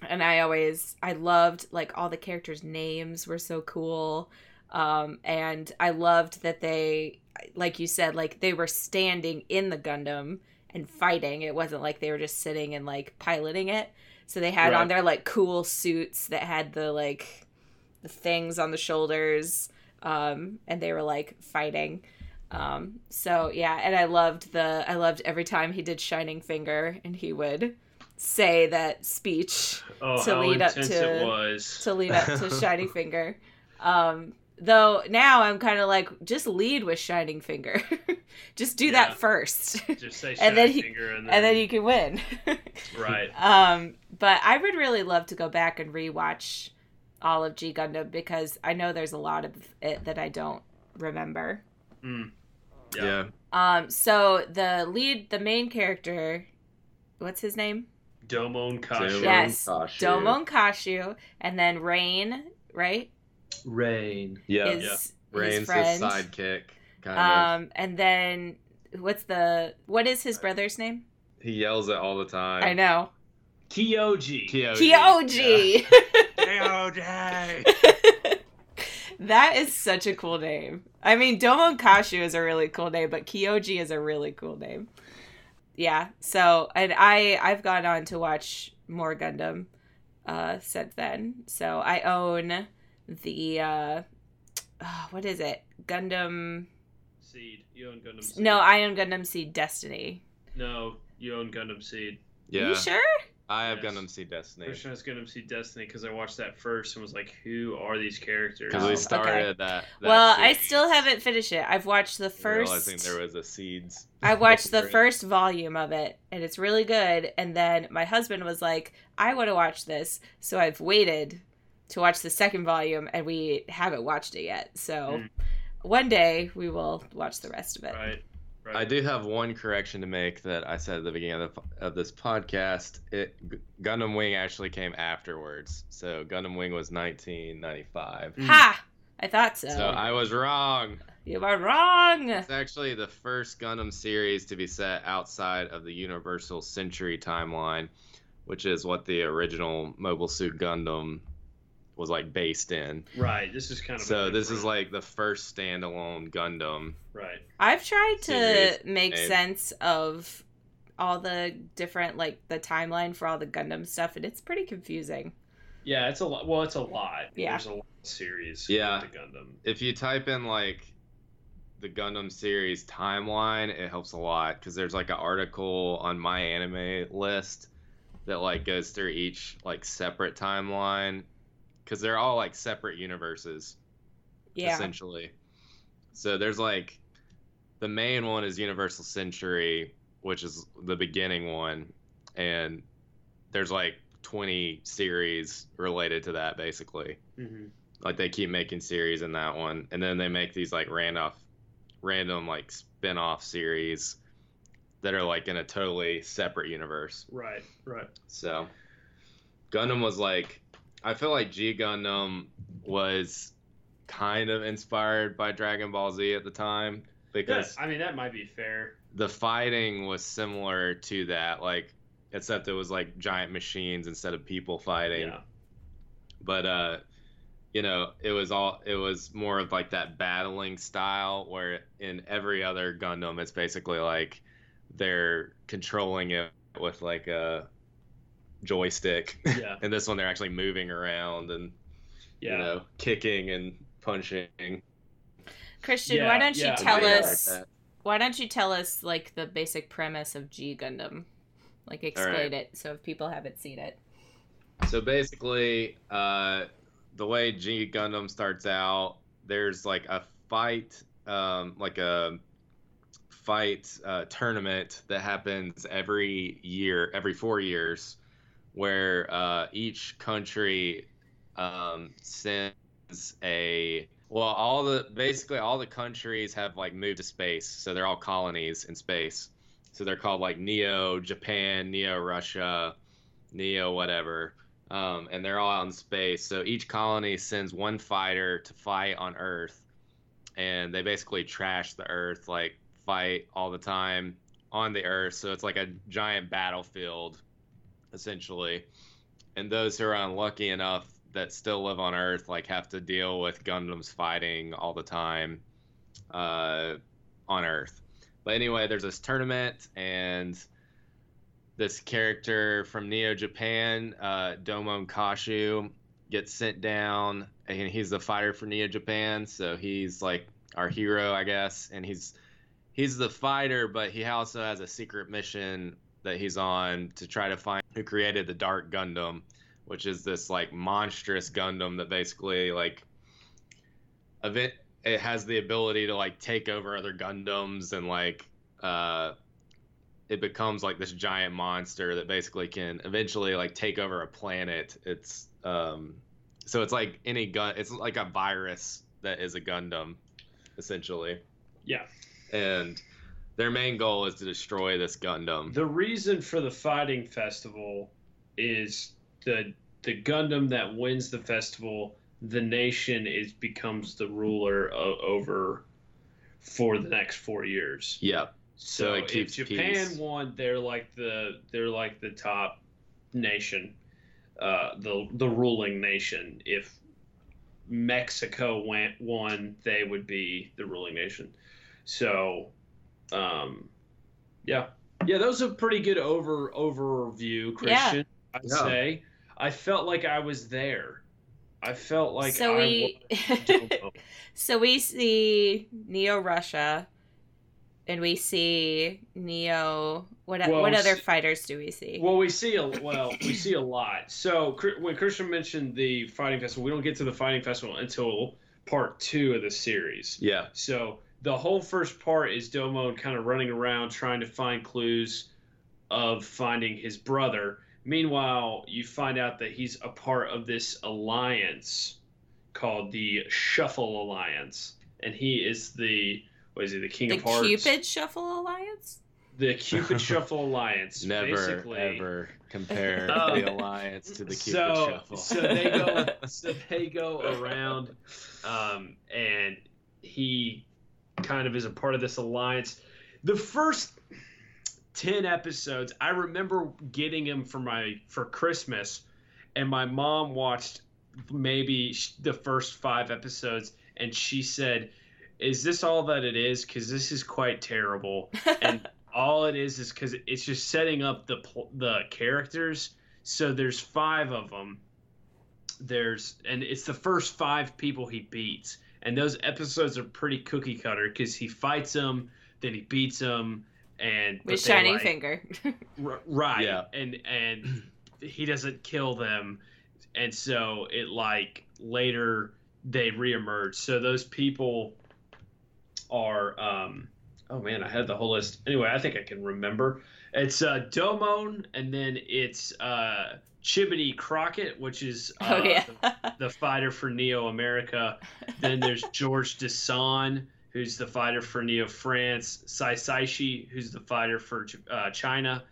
and I always I loved like all the characters' names were so cool. Um and I loved that they like you said like they were standing in the Gundam and fighting. It wasn't like they were just sitting and like piloting it. So they had on their like cool suits that had the like the things on the shoulders um and they were like fighting um so yeah and i loved the i loved every time he did shining finger and he would say that speech Oh, to lead up to- it was. to lead up to [LAUGHS] shining finger um though now i'm kind of like just lead with shining finger [LAUGHS] just do Yeah. that first Just say [LAUGHS] and then shining he- and then, and then you can win right. um, but I would really love to go back and rewatch all of G Gundam because I know there's a lot of it that I don't remember. Mm. Yeah. Yeah. Um, so the lead, the main character, what's his name? Domon Kashu. Domon yes, Kashu. Domon Kashu, and then Rain, right? Rain. Yeah. Is Yeah. Rain's his friend. sidekick. Kind of. Um, and then what's the what is his brother's name? He yells it all the time. I know. Kyoji. Kyoji. Kyoji. [LAUGHS] Kyoji. [LAUGHS] that is such a cool name. I mean, Domon Kashu is a really cool name, but Kyoji is a really cool name. Yeah. So, and I I've gone on to watch more Gundam uh since then. So, I own the uh oh, what is it? Gundam Seed. You own Gundam Seed. No, I own Gundam Seed Destiny. No, you own Gundam Seed. Are yeah. you sure? I have Yes. Gundam Seed Destiny. First time I was Gundam Seed Destiny because I watched that first and was like, who are these characters? Because Oh, we okay. started that, that. well, I still haven't finished it. I've watched the first. Realizing first there was a seeds. I watched the [LAUGHS] first volume of it and it's really good. And then my husband was like, I want to watch this. So I've waited to watch the second volume and we haven't watched it yet. So Mm. one day we will watch the rest of it. Right. Right. I do have one correction to make that I said at the beginning of, the, of this podcast. It Gundam Wing actually came afterwards, so Gundam Wing was 1995. Mm. Ha! I thought so. So I was wrong. you are wrong. It's actually the first Gundam series to be set outside of the Universal Century timeline, which is what the original Mobile Suit Gundam was like based in. Right. This is kind of. So this is like the first standalone Gundam. Right. I've tried to make made. sense of all the different, like, the timeline for all the Gundam stuff, and it's pretty confusing. Yeah, it's a lot. Well, it's a lot. Yeah. There's a lot of series. Yeah. With Gundam. If you type in like the Gundam series timeline, it helps a lot because there's like an article on MyAnimeList that like goes through each like separate timeline because they're all like separate universes Yeah. essentially. So there's like the main one is Universal Century, which is the beginning one, and there's like 20 series related to that basically. Mm-hmm. Like they keep making series in that one, and then they make these like random, random like spin-off series that are like in a totally separate universe. Right. Right. So Gundam was like I feel like G Gundam was kind of inspired by Dragon Ball Z at the time because I mean, that might be fair. the fighting was similar to that like except it was like giant machines instead of people fighting. Yeah. But uh you know, it was all it was more of like that battling style where in every other Gundam it's basically like they're controlling it with like a joystick. Yeah. [LAUGHS] and this one they're actually moving around and Yeah. you know, kicking and punching. Christian, Yeah, why don't you tell yeah, like us that. why don't you tell us like the basic premise of G Gundam? Like explain right. it so if people haven't seen it. So basically, uh, the way G Gundam starts out, there's like a fight, um, like a fight uh, tournament that happens every year, every four years, where uh, each country um, sends a Well, all the basically all the countries have like moved to space, so they're all colonies in space. So they're called like Neo Japan, Neo Russia, Neo whatever, um, and they're all out in space. So each colony sends one fighter to fight on Earth, and they basically trash the Earth, like fight all the time on the Earth. So it's like a giant battlefield, essentially. And those who are unlucky enough that still live on Earth like have to deal with Gundams fighting all the time uh, on Earth. But anyway, there's this tournament and this character from Neo Japan, uh, Domon Kashu, gets sent down, and he's the fighter for Neo Japan, so he's like our hero, I guess, and he's he's the fighter, but he also has a secret mission that he's on to try to find who created the Dark Gundam, which is this like monstrous Gundam that basically like event it has the ability to like take over other Gundams and like uh it becomes like this giant monster that basically can eventually like take over a planet. It's um so it's like any gun it's like a virus that is a Gundam essentially. Yeah. And their main goal is to destroy this Gundam. The reason for the fighting festival is the the Gundam that wins the festival, the nation is becomes the ruler o- over for the next four years. Yeah. So, So if Japan peace. won, they're like the they're like the top nation, uh, the the ruling nation. If Mexico went won, they would be the ruling nation. So, um, yeah, yeah, those are pretty good over overview, Christian. I'd Yeah. say. I felt like I was there. I felt like so I we was [LAUGHS] Domo. so we see Neo Russia and we see Neo what Well, what other s- fighters do we see? Well, we see a well, we see a lot. So when Christian mentioned the fighting festival, we don't get to the fighting festival until part two of the series. Yeah. So the whole first part is Domo kind of running around trying to find clues of finding his brother. Meanwhile, you find out that he's a part of this alliance called the Shuffle Alliance, and he is the what is he? The King the of Hearts. The Cupid Shuffle Alliance? The Cupid Shuffle Alliance. [LAUGHS] Never basically. ever compare [LAUGHS] the alliance to the Cupid so, shuffle. so they go [LAUGHS] so they go around um, and he kind of is a part of this alliance the first 10 episodes i remember getting him for my for christmas and my mom watched maybe the first five episodes and she said is this all that it is because this is quite terrible [LAUGHS] and all it is is because it's just setting up the the characters. So there's five of them. There's and it's the first five people he beats, and those episodes are pretty cookie cutter because he fights them, then he beats them, and With they, shining like- finger. R- right. Yeah. and and [CLEARS THROAT] he doesn't kill them. And so it like later they reemerge. So those people are um oh man i had the whole list. Anyway i think i can remember it's uh domon and then it's uh Chibodee Crockett, which is uh, oh yeah. the, the fighter for Neo America. Then there's [LAUGHS] George de Sand, who's the fighter for Neo France. Sai Saishi, who's the fighter for uh, China.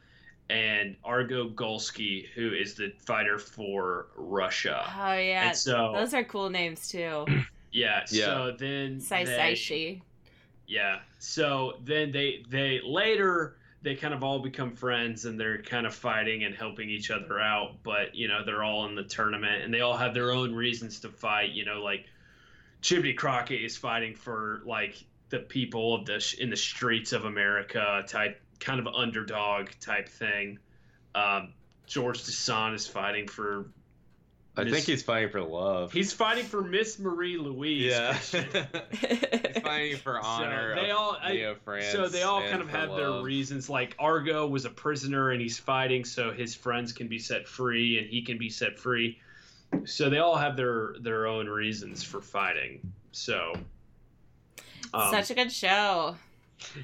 And Argo Gulskii, who is the fighter for Russia. oh yeah. And so, Those are cool names too. yeah, [CLEARS THROAT] Yeah. so then Sai they- Saishi. yeah. So then they they later they kind of all become friends and they're kind of fighting and helping each other out, but you know, they're all in the tournament and they all have their own reasons to fight, you know, like Chibodee Crockett is fighting for like the people of the in the streets of America type kind of underdog type thing. Um, George de Sand is fighting for I Miss- think he's fighting for love. he's fighting for Miss Marie Louise. yeah. [LAUGHS] He's fighting for honor. they of all- I- Neo France. So they all kind of for have their reasons. Like Argo was a prisoner and he's fighting, so his friends can be set free and he can be set free. So they all have their their own reasons for fighting. So um, Such a good show.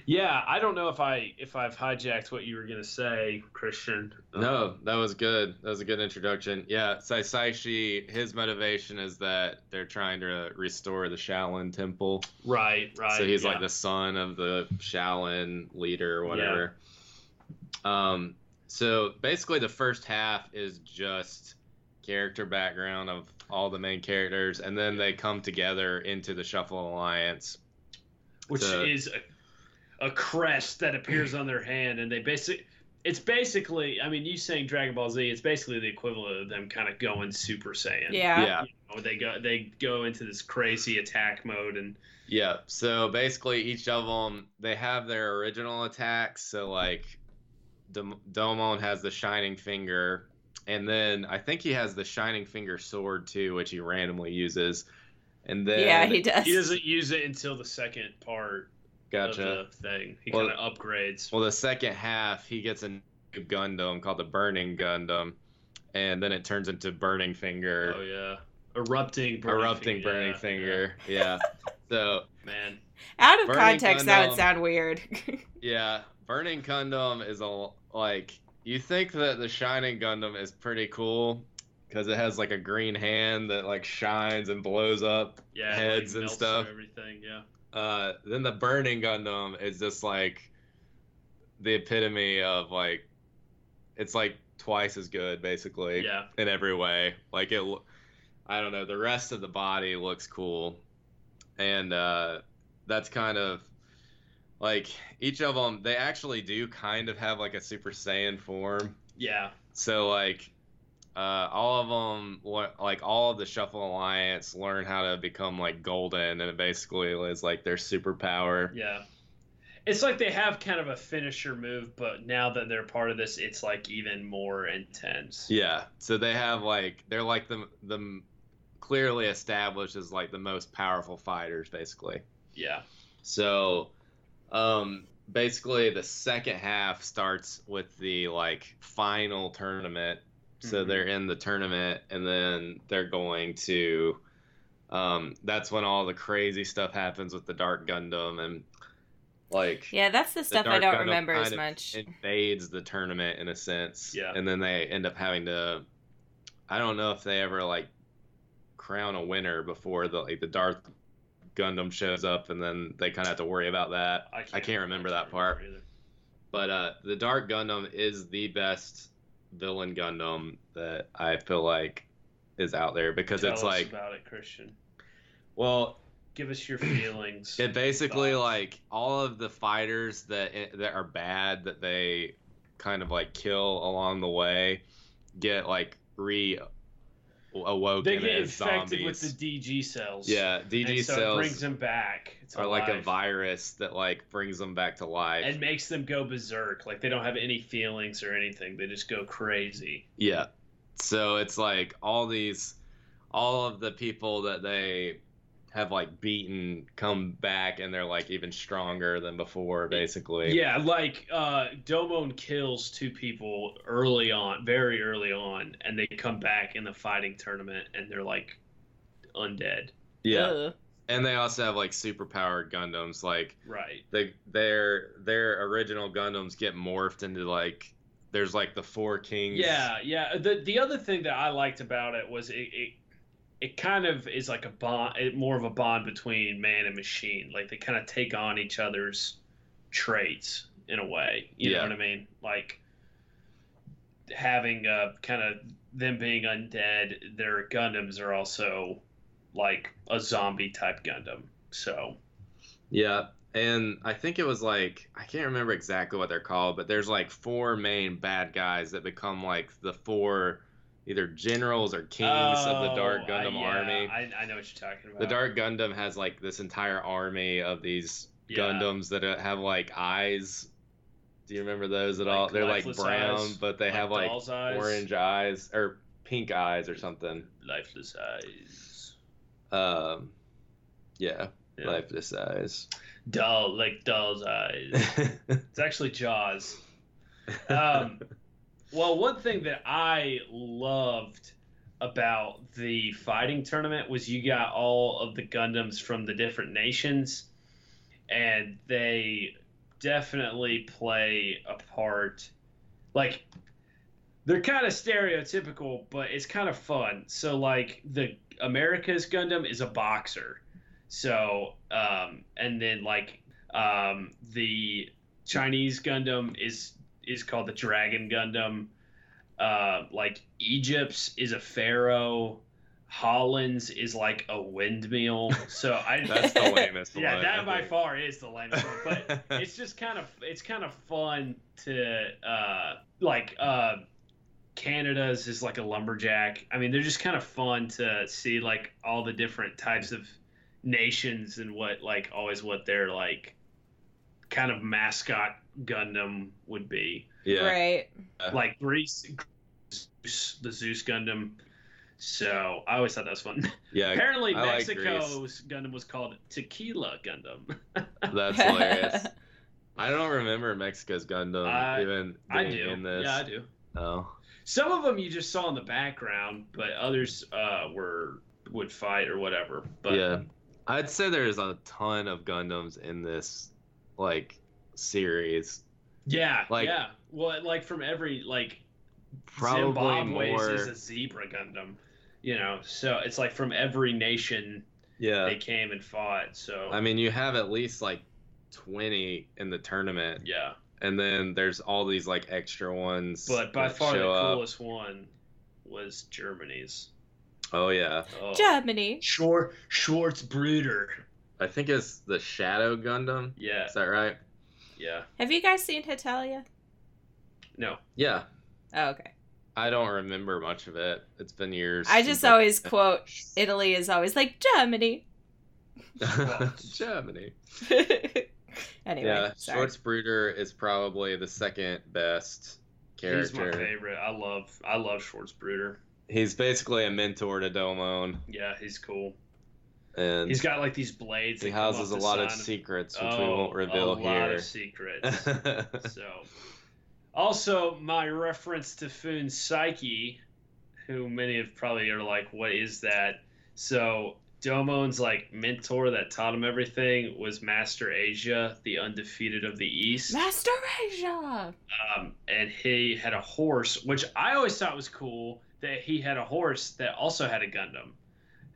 Yeah, I don't know if I if I've hijacked what you were gonna say, Christian. No, that was good. That was a good introduction. Yeah, Saisaishi, his motivation is that they're trying to restore the Shaolin Temple. Right, right. so he's yeah. like the son of the Shaolin leader or whatever. Yeah. Um, so basically, the first half is just character background of all the main characters, and then they come together into the Shuffle Alliance. which to- is a, a crest that appears on their hand, and they basically. It's basically, I mean, you saying Dragon Ball Z, it's basically the equivalent of them kind of going Super Saiyan. Yeah. Yeah, You know, they go they go into this crazy attack mode, and Yeah, so basically each of them they have their original attacks. So like, Dom- Domon has the Shining Finger, and then I think he has the Shining Finger sword too, which he randomly uses. And then yeah, he does. he doesn't use it until the second part gotcha. of the thing. He Well- kind of upgrades. Well, the second half he gets a new Gundam called the Burning Gundam, and then it turns into Burning Finger, Oh yeah, erupting, burning erupting finger. Burning yeah, Finger. Yeah. so. Man, Out of Burning context, that would sound weird. [LAUGHS] Yeah, Burning Gundam is a like you think that the Shining Gundam is pretty cool because it has like a green hand that like shines and blows up. yeah, Heads like, and stuff. Everything, yeah. Uh, then the Burning Gundam is just like the epitome of like it's like twice as good basically Yeah. in every way. Like it, I don't know. The rest of the body looks cool, and uh, that's kind of like each of them. They actually do kind of have like a Super Saiyan form. Yeah. So like, uh, all of them, like all of the Shuffle Alliance, learn how to become like golden, and it basically is like their superpower. Yeah. It's like they have kind of a finisher move, but now that they're part of this, it's like even more intense. Yeah. So they have like they're like the the clearly established as like the most powerful fighters, basically. Yeah. So, um, basically, the second half starts with the like final tournament. So Mhm. they're in the tournament, and then they're going to. Um, that's when all the crazy stuff happens with the Dark Gundam and like yeah, that's the the stuff I don't Gundam remember as kind of much. Invades the tournament in a sense. Yeah. And then they end up having to. I don't know if they ever like crown a winner before the like the Dark Gundam shows up, and then they kind of have to worry about that. I I can't remember that I part. either. But uh, the Dark Gundam is the best villain Gundam that I feel like is out there because Tell it's us like, about it, Christian. well, Give us your feelings. It basically Thoughts? like all of the fighters that eh, that are bad that they kind of like kill along the way get like re awoken they get as infected zombies. with the DG cells. yeah, and DG so cells it brings them back. It's are like a virus that like brings them back to life. and makes them go berserk. Like they don't have any feelings or anything. They just go crazy. Yeah. So it's like all these, all of the people that they have like beaten come back and they're like even stronger than before, basically. Yeah, like uh, Domon kills two people early on, very early on, and they come back in the fighting tournament and they're like undead. Yeah. Ugh. And they also have like superpowered Gundams. Like Right. they, their their original Gundams get morphed into like there's like the four kings. Yeah, yeah. The the other thing that I liked about it was it it, it kind of is like a bond, more of a bond between man and machine. Like they kind of take on each other's traits in a way. You Yeah. know what I mean? Like having uh, a kind of them being undead, their Gundams are also like a zombie type Gundam. So Yeah. And I think it was like I can't remember exactly what they're called, but there's like four main bad guys that become like the four either generals or kings of the Dark Oh, Gundam I, yeah, army. I, I know what you're talking about. The Dark Gundam has like this entire army of these Yeah. Gundams that have like eyes. Do you remember those at all? They're like brown, eyes, but they like have like eyes. orange eyes or pink eyes or something. lifeless eyes. Um, yeah, Yeah. lifeless eyes. Doll, like doll's eyes. [LAUGHS] It's actually Jaws. Um, [LAUGHS] well, one thing that I loved about the fighting tournament was you got all of the Gundams from the different nations, and they definitely play a part. Like they're kind of stereotypical, but it's kind of fun. So like the America's Gundam is a boxer. So um and then like um the Chinese Gundam is is called the Dragon Gundam. Uh like Egypt's is a pharaoh. Holland's is like a windmill. So I [LAUGHS] That's the lamest [LAUGHS] yeah, that by far is the lamest one. But [LAUGHS] it's just kind of it's kind of fun to uh like uh Canada's is like a lumberjack. I mean, they're just kind of fun to see like all the different types of nations and what like always what their like kind of mascot Gundam would be. yeah. Right. Like Greece, Zeus, the Zeus Gundam. So I always thought that was fun. Yeah. [LAUGHS] Apparently, I like Mexico's Gundam was called Tequila Gundam. [LAUGHS] That's hilarious. I don't remember Mexico's Gundam I- even I being do. in this. Yeah, I do. Oh. Some of them you just saw in the background, but others uh, were would fight or whatever. But yeah. I'd say there's a ton of Gundams in this like series. yeah, Like- yeah. Well, like from every like Probably Zimbabwe's more. is a zebra Gundam, you know. So it's like from every nation Yeah. they came and fought. So I mean, you have at least like 20 in the tournament, yeah, and then there's all these like extra ones. but by far the show up. coolest one was Germany's. Oh yeah, Oh. Germany. Schwar- Schwarz Bruder. I think it's the Shadow Gundam. Yeah, Is that right? Yeah. Have you guys seen Hetalia? No, Yeah. Oh, okay. I don't remember much of it. It's been years. I since just always [LAUGHS] quote Italy is always like Germany. [LAUGHS] Germany. [LAUGHS] anyway, yeah, sorry. Schwarz Bruder is probably the second best character. he's my character. favorite. I love I love Schwarz Bruder. He's basically a mentor to Domon, Yeah, he's cool. And He's got like these blades. he houses a off the lot of secrets, which oh, we won't reveal a lot here. of secrets. [LAUGHS] so, also my reference to Fuunsaiki, who many of probably are like, "What is that?" So Domon's like mentor that taught him everything was Master Asia, the undefeated of the East. Master Asia. um, and he had a horse, which I always thought was cool. That he had a horse that also had a Gundam,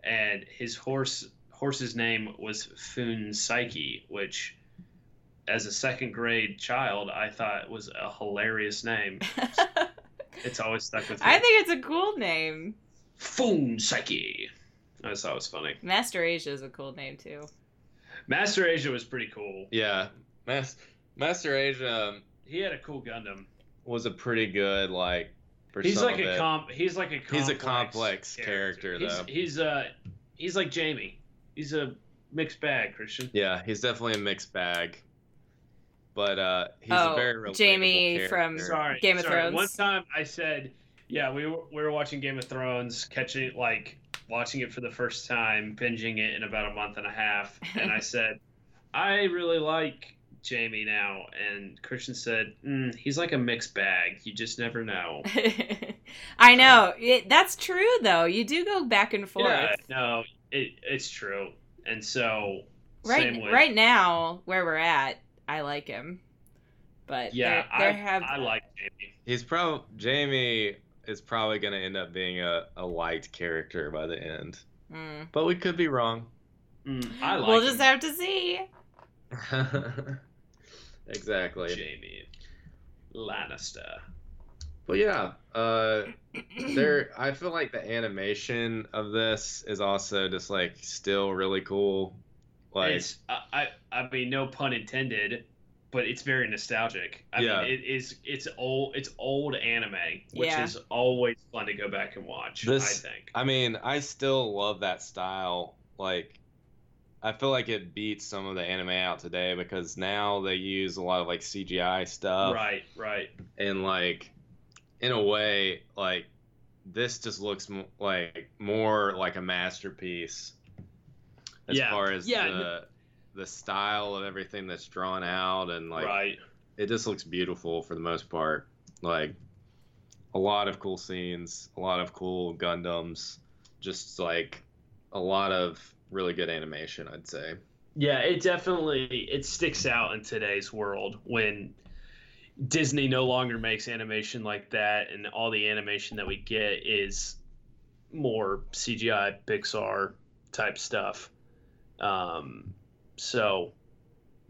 and his horse horse's name was Fuunsaiki, which, as a second grade child, I thought was a hilarious name. [LAUGHS] It's always stuck with me. I think it's a cool name. Fuunsaiki. I just thought it was funny. Master Asia is a cool name too. Master Asia was pretty cool. yeah, Mas- Master Asia um, He had a cool Gundam. was a pretty good like. For He's some like of a it. comp. He's like a complex He's a complex character, He's, though. he's uh he's like Jamie. He's a mixed bag, Christian. Yeah, he's definitely a mixed bag. But uh, he's Oh, a very relatable Jamie character. from- Sorry, Game of sorry. Thrones. One time I said, yeah, we were, we were watching Game of Thrones, catching it like watching it for the first time, binging it in about a month and a half, and I [LAUGHS] said, I really like Jamie now, and Christian said, mm, he's like a mixed bag. You just never know. [LAUGHS] I know. It, that's true though. You do go back and forth. Yeah, no, it, it's true, and so right same with, right now where we're at, I like him. But Yeah, there, there I, have I like Jamie. He's probably Jamie is probably going to end up being a, a liked character by the end, Mm. but we could be wrong. Mm, I like we'll him. just have to see. [LAUGHS] exactly. Jamie Lannister. But yeah, uh, there. I feel like the animation of this is also just like still really cool. Like it's I, I I mean no pun intended, but it's very nostalgic. I Yeah. mean it is it's old it's old anime, which Yeah. is always fun to go back and watch. This- I think. I mean, I still love that style. Like, I feel like it beats some of the anime out today because now they use a lot of like CGI stuff. right, right. And like, in a way, like this just looks m- like more like a masterpiece as Yeah, far as yeah, the the style of everything that's drawn out and like right. it just looks beautiful for the most part. Like a lot of cool scenes, a lot of cool Gundams, just like a lot of really good animation, I'd say. Yeah, it definitely it sticks out in today's world when Disney no longer makes animation like that, and all the animation that we get is more CGI Pixar type stuff. Um, so,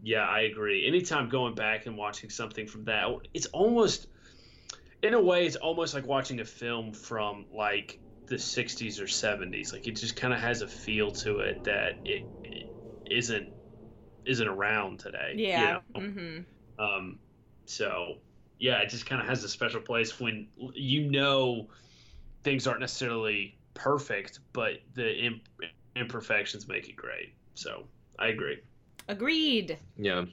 yeah, I agree. Anytime going back and watching something from that, it's almost, in a way, it's almost like watching a film from like the 60s or 70s. Like it just kind of has a feel to it that it, it isn't isn't around today. you Yeah. know? hmm Um, so yeah, it just kind of has a special place when you know things aren't necessarily perfect, but the imp- imperfections make it great. So I agree. Agreed. Yeah.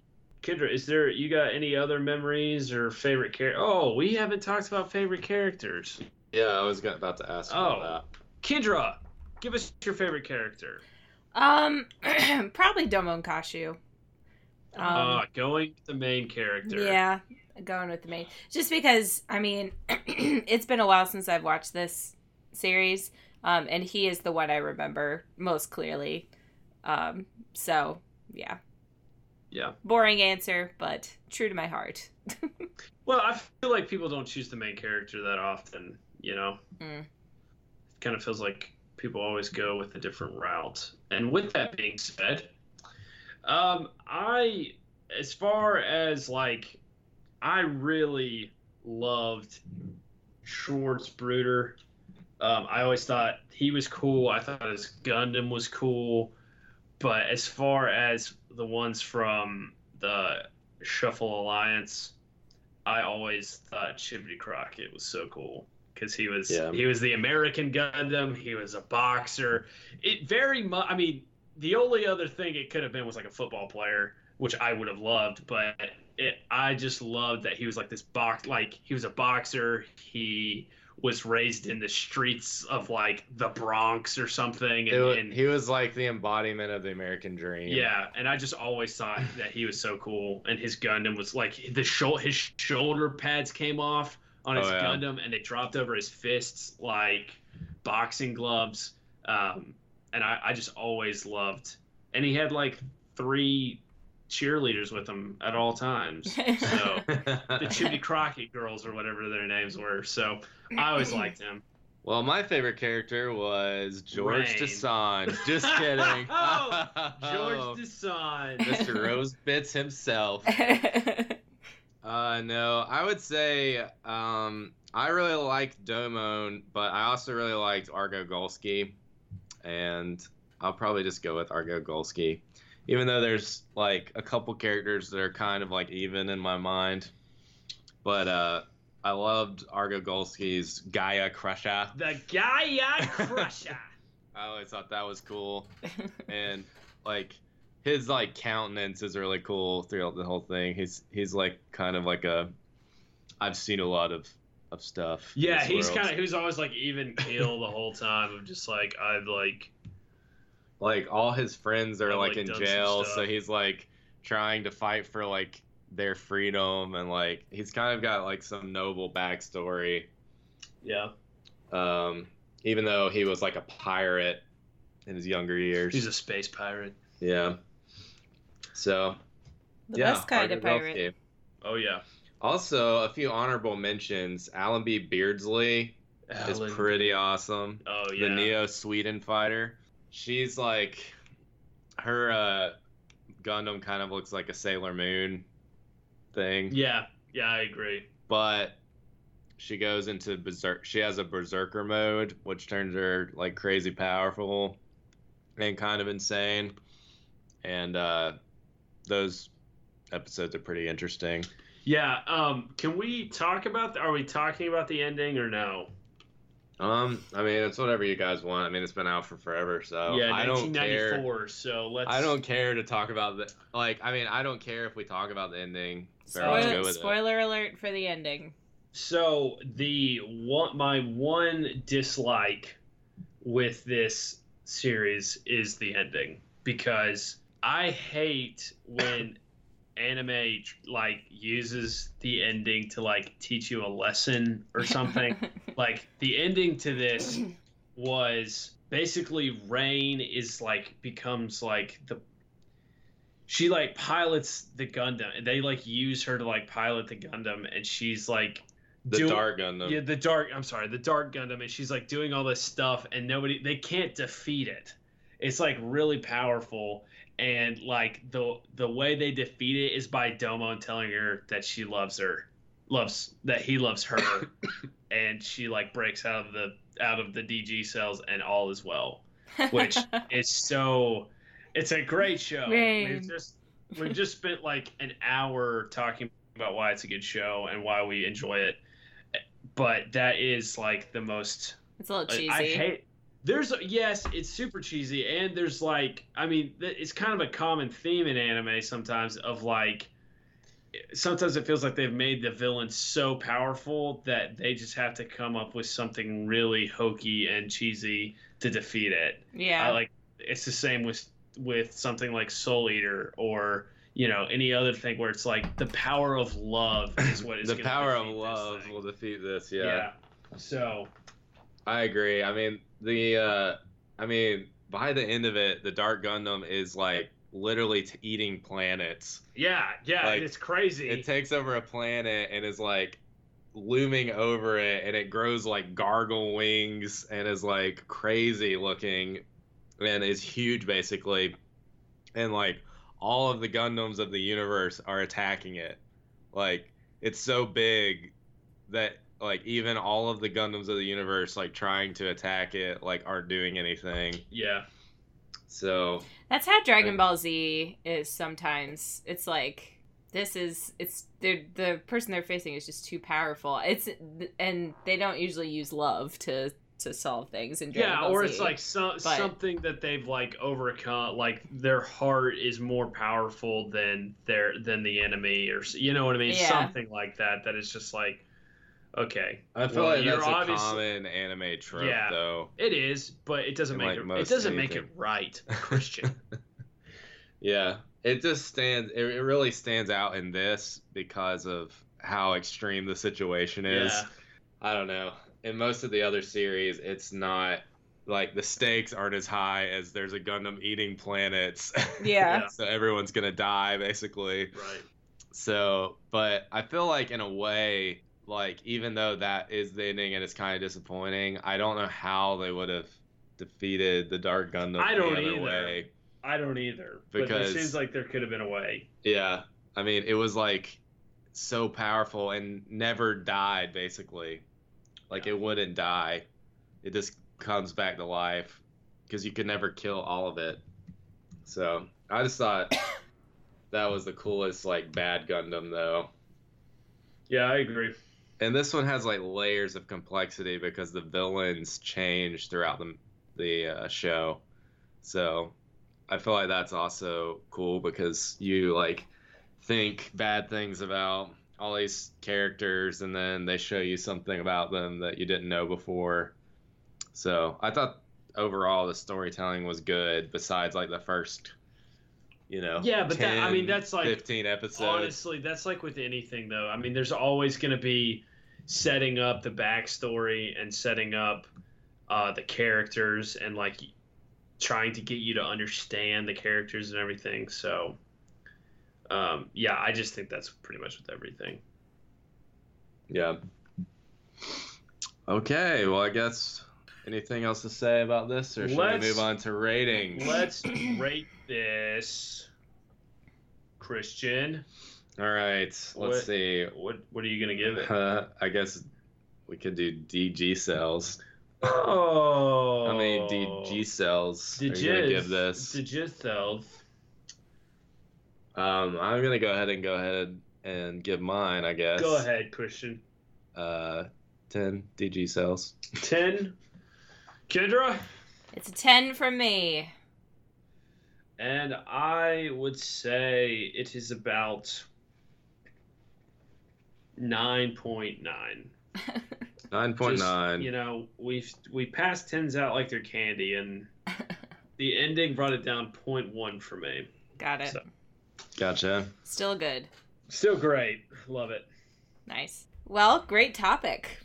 Kendra, is there you got any other memories or favorite character? Oh, we haven't talked about favorite characters. Yeah, I was about to ask Oh. about Kendra, give us your favorite character. Um, [CLEARS THROAT] probably Domon Kashu. Um, uh, going with the main character. Yeah, going with the main. Just because, I mean, [CLEARS THROAT] it's been a while since I've watched this series, um, and he is the one I remember most clearly. Um, so yeah, Yeah. boring answer, but true to my heart. [LAUGHS] Well, I feel like people don't choose the main character that often, you know? Mm. It kind of feels like people always go with a different route. And with that being said, um, I, as far as like, I really loved Schwarz Bruder. Um, I always thought he was cool. I thought his Gundam was cool. But as far as the ones from the Shuffle Alliance, I always thought Chimney Crockett was so cool because he was Yeah. he was the American Gundam. He was a boxer. It very much. I mean, the only other thing it could have been was like a football player, which I would have loved. But it, I just loved that he was like this box. Like he was a boxer. He was raised in the streets of like the Bronx or something, and, wa- and he was like the embodiment of the American dream. yeah, and I just always thought that he was so cool, and his Gundam was like the shou- his shoulder pads came off on his Oh, yeah. Gundam, and they dropped over his fists like boxing gloves. Um, and I, I just always loved, and he had like three cheerleaders with him at all times. [LAUGHS] So the [LAUGHS] Chimney Crockett girls or whatever their names were. So I always liked him. well, my favorite character was George Rain. de Sand. [LAUGHS] Just kidding. Oh, George de Sand. Mr. Rose Bits himself. Uh, no, I would say um, I really liked Domon, but I also really liked Argo Gulskii, and I'll probably just go with Argo Gulskii, even though there's like a couple characters that are kind of like even in my mind. But uh, I loved Argo Gulskii's Gaia Crusher. The Gaia Crusher. [LAUGHS] I always thought that was cool, [LAUGHS] and like his like countenance is really cool throughout the whole thing. He's he's like kind of like a I've seen a lot of of stuff. Yeah, he's kind of he was always like even keel the whole time of just like I've like like all his friends are I've, like, like, in jail, so he's like trying to fight for like their freedom and like he's kind of got like some noble backstory. yeah Um, even though he was like a pirate in his younger years. he's a space pirate. yeah. So the yeah, best kind of Argo pirate. Gulskii. Oh yeah, Also, a few honorable mentions. Allenby Beardsley is pretty awesome. Oh yeah, The Neo Sweden fighter. She's like her uh Gundam kind of looks like a Sailor Moon thing. yeah yeah I agree. But she goes into berserk she has a berserker mode, which turns her like crazy powerful and kind of insane. And uh those episodes are pretty interesting. Yeah, um, can we talk about? The, are we talking about the ending or no? Um, I mean, it's whatever you guys want. I mean, it's been out for forever, so yeah, I don't care. 1994. So let's. I don't care to talk about the like. I mean, I don't care if we talk about the ending. Very go Spoiler, with spoiler alert for the ending. So the one, my one dislike with this series is the ending because I hate when anime like uses the ending to like teach you a lesson or something. [LAUGHS] like the ending to this was basically Rain is like becomes like the she like pilots the Gundam, and they like use her to like pilot the Gundam, and she's like The do- Dark Gundam. Yeah, the dark. I'm sorry, the dark Gundam, and she's like doing all this stuff, and nobody, they can't defeat it. It's like really powerful, and like the the way they defeat it is by Domo telling her that she loves her, loves that he loves her, [COUGHS] and she like breaks out of the out of the DG cells, and all is well, which [LAUGHS] is so. It's a great show. We've just we've just spent like an hour talking about why it's a good show and why we enjoy it but that is like the most it's a little cheesy. I hate there's yes it's super cheesy and there's like I mean it's kind of a common theme in anime sometimes of like sometimes it feels like they've made the villain so powerful that they just have to come up with something really hokey and cheesy to defeat it yeah. I like it's the same with with something like Soul Eater or you know any other thing where it's like the power of love is what is the power of love will defeat this. yeah. Yeah. So I agree. I mean, the uh I mean, by the end of it, the Dark Gundam is like literally t- eating planets. yeah, yeah, Like, it's crazy. It takes over a planet and is like looming over it and it grows like gargle wings and is like crazy looking and is huge basically. And like all of the Gundams of the universe are attacking it. Like it's so big that like even all of the Gundams of the universe like trying to attack it like aren't doing anything. yeah, So That's how Dragon Right. Ball Z is sometimes. It's like this is it's they're, the person they're facing is just too powerful. It's and they don't usually use love to to solve things in Dragon Ball. yeah, Ball or Z. it's like some, but- something that they've like overcome. Like their heart is more powerful than their than the enemy, or you know what I mean? Yeah. Something like that. That is just like okay. I feel well, like you're that's a common anime trope Yeah. though. It is, but it doesn't In, make like, it. It doesn't make it right, [LAUGHS] Christian. Yeah, it just stands. It, it really stands out in this because of how extreme the situation is. Yeah. I don't know. In most of the other series, it's not like the stakes aren't as high as there's a Gundam eating planets. [LAUGHS] yeah. so everyone's gonna die basically. right. So, but I feel like in a way, like even though that is the ending and it's kind of disappointing, I don't know how they would have defeated the Dark Gundam I don't any other either. way. I don't either. But it seems like there could have been a way. Yeah, I mean, it was like so powerful and never died. Basically, like it wouldn't die. It just comes back to life because you could never kill all of it. So I just thought [COUGHS] that was the coolest like bad Gundam though. Yeah, I agree. And this one has like layers of complexity because the villains change throughout the the uh, show. So I feel like that's also cool because you like think bad things about all these characters and then they show you something about them that you didn't know before. So I thought overall the storytelling was good besides like the first you know Yeah, but that- I mean, that's, like, 15 episodes. Honestly, that's like with anything, though. I mean, there's always going to be setting up the backstory and setting up uh, the characters and like trying to get you to understand the characters and everything. So, um, yeah, I just think that's pretty much with everything. Yeah. Okay, well, I guess anything else to say about this, or should Let's- we move on to ratings? Let's [CLEARS THROAT] rate this, Christian. All right, let's What- see. What What are you gonna give it? Uh, [LAUGHS] I guess we could do DG cells. Oh, How many DG cells are you gonna give this? Digitals. Um, I'm gonna go ahead and go ahead and give mine. I guess. Go ahead, Christian. Uh, ten DG cells. Ten. Kendra. It's a 10 from me. And I would say it is about nine point nine. [LAUGHS] Nine point nine. You know, we've we passed tens out like they're candy, and [LAUGHS] the ending brought it down 0.1 for me. Got it. So- Gotcha. Still good. Still great. Love it. Nice. Well, great topic.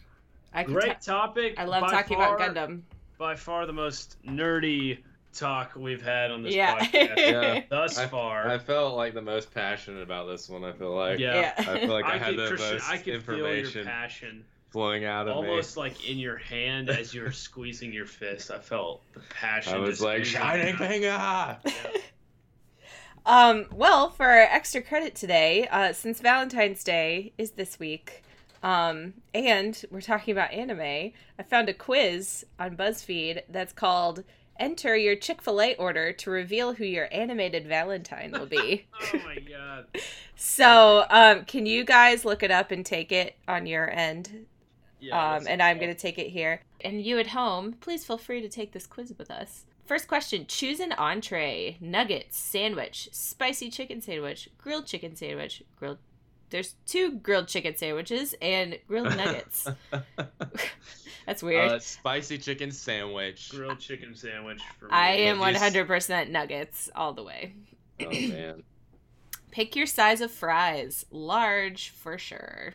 I Great ta- topic. I love talking far- about Gundam. By far the most nerdy talk we've had on this Yeah. podcast [LAUGHS] Yeah. thus I- far. I felt like the most passionate about this one. I feel like. yeah. I feel like I, I, had the Christian, most I could feel your information passion flowing out of almost like in your hand as you're [LAUGHS] squeezing your fist. I felt the passion. I was like shining out. finger. Yeah. Um, well, for our extra credit today, uh, since Valentine's Day is this week, um, and we're talking about anime, I found a quiz on BuzzFeed that's called Enter Your Chick fil A order to reveal who your animated Valentine will be. [LAUGHS] Oh my god. so, um, can you guys look it up and take it on your end? Yeah, um, and I'm going to take it here. And you at home, please feel free to take this quiz with us. First question Choose an entree nuggets, sandwich, spicy chicken sandwich, grilled chicken sandwich, grilled. There's two grilled chicken sandwiches and grilled [LAUGHS] nuggets. [LAUGHS] That's weird. Uh, spicy chicken sandwich. grilled chicken sandwich for me. I am Would you s- 100% nuggets all the way. Oh man. [CLEARS THROAT] Pick your size of fries. Large for sure.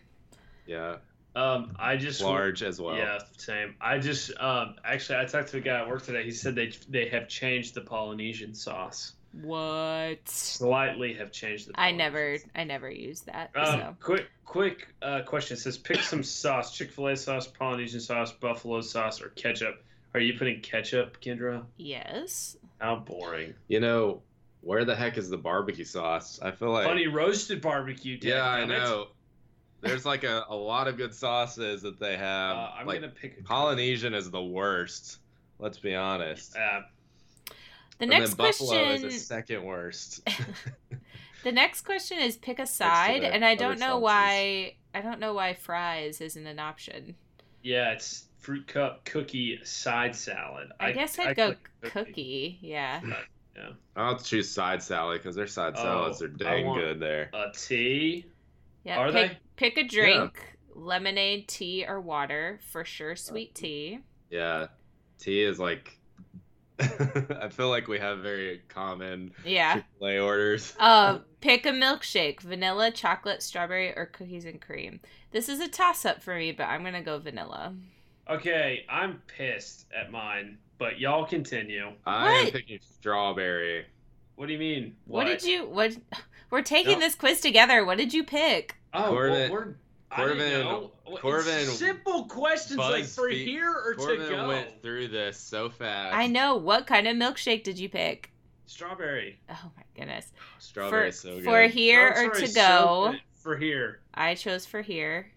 Yeah. Um, I just Large as well. Yeah, same. I just um actually I talked to a guy at work today. He said they they have changed the Polynesian sauce. What? Slightly have changed the. I never. I never used that. Um, so. quick, quick uh, question. It says pick some [COUGHS] sauce: Chick Fil A sauce, Polynesian sauce, Buffalo sauce, or ketchup. Are you putting ketchup, Kendra? Yes. How boring. You know, where the heck is the barbecue sauce? I feel like. funny roasted barbecue. yeah, I dadgummit. know. There's like a, a lot of good sauces that they have. Uh, I'm like gonna pick a Polynesian is the worst. Let's be honest. Uh, The and next question. is the second worst. [LAUGHS] The next question is pick a side, and I don't know sauces. why. I don't know why fries isn't an option. yeah, it's fruit cup cookie side salad. I, guess I'd go click cookie. Yeah. yeah. I'll choose side salad because their side Oh, salads are I dang want- good there. A tea. Yeah. Are pick, they? pick a drink. Lemonade, tea, or water. For sure, sweet uh, tea. Yeah, tea is like. [LAUGHS] I feel like we have very common Yeah. Chick-fil-A orders. [LAUGHS] Uh, [LAUGHS] pick a milkshake: vanilla, chocolate, strawberry, or cookies and cream. This is a toss-up for me, but I'm gonna go vanilla. Okay, I'm pissed at mine, but y'all continue. I am picking strawberry. What do you mean? What, did you? What? We're taking No. this quiz together. What did you pick? Oh, Corbin- well, we're. I didn't Corbin- know. Well, it's Corbin simple questions like for BuzzFeed- here or to Corbin go. went through this so fast. I know. What kind of milkshake did you pick? Strawberry. Oh my goodness. Strawberry for is so good. for here or to go, good for here. I chose for here.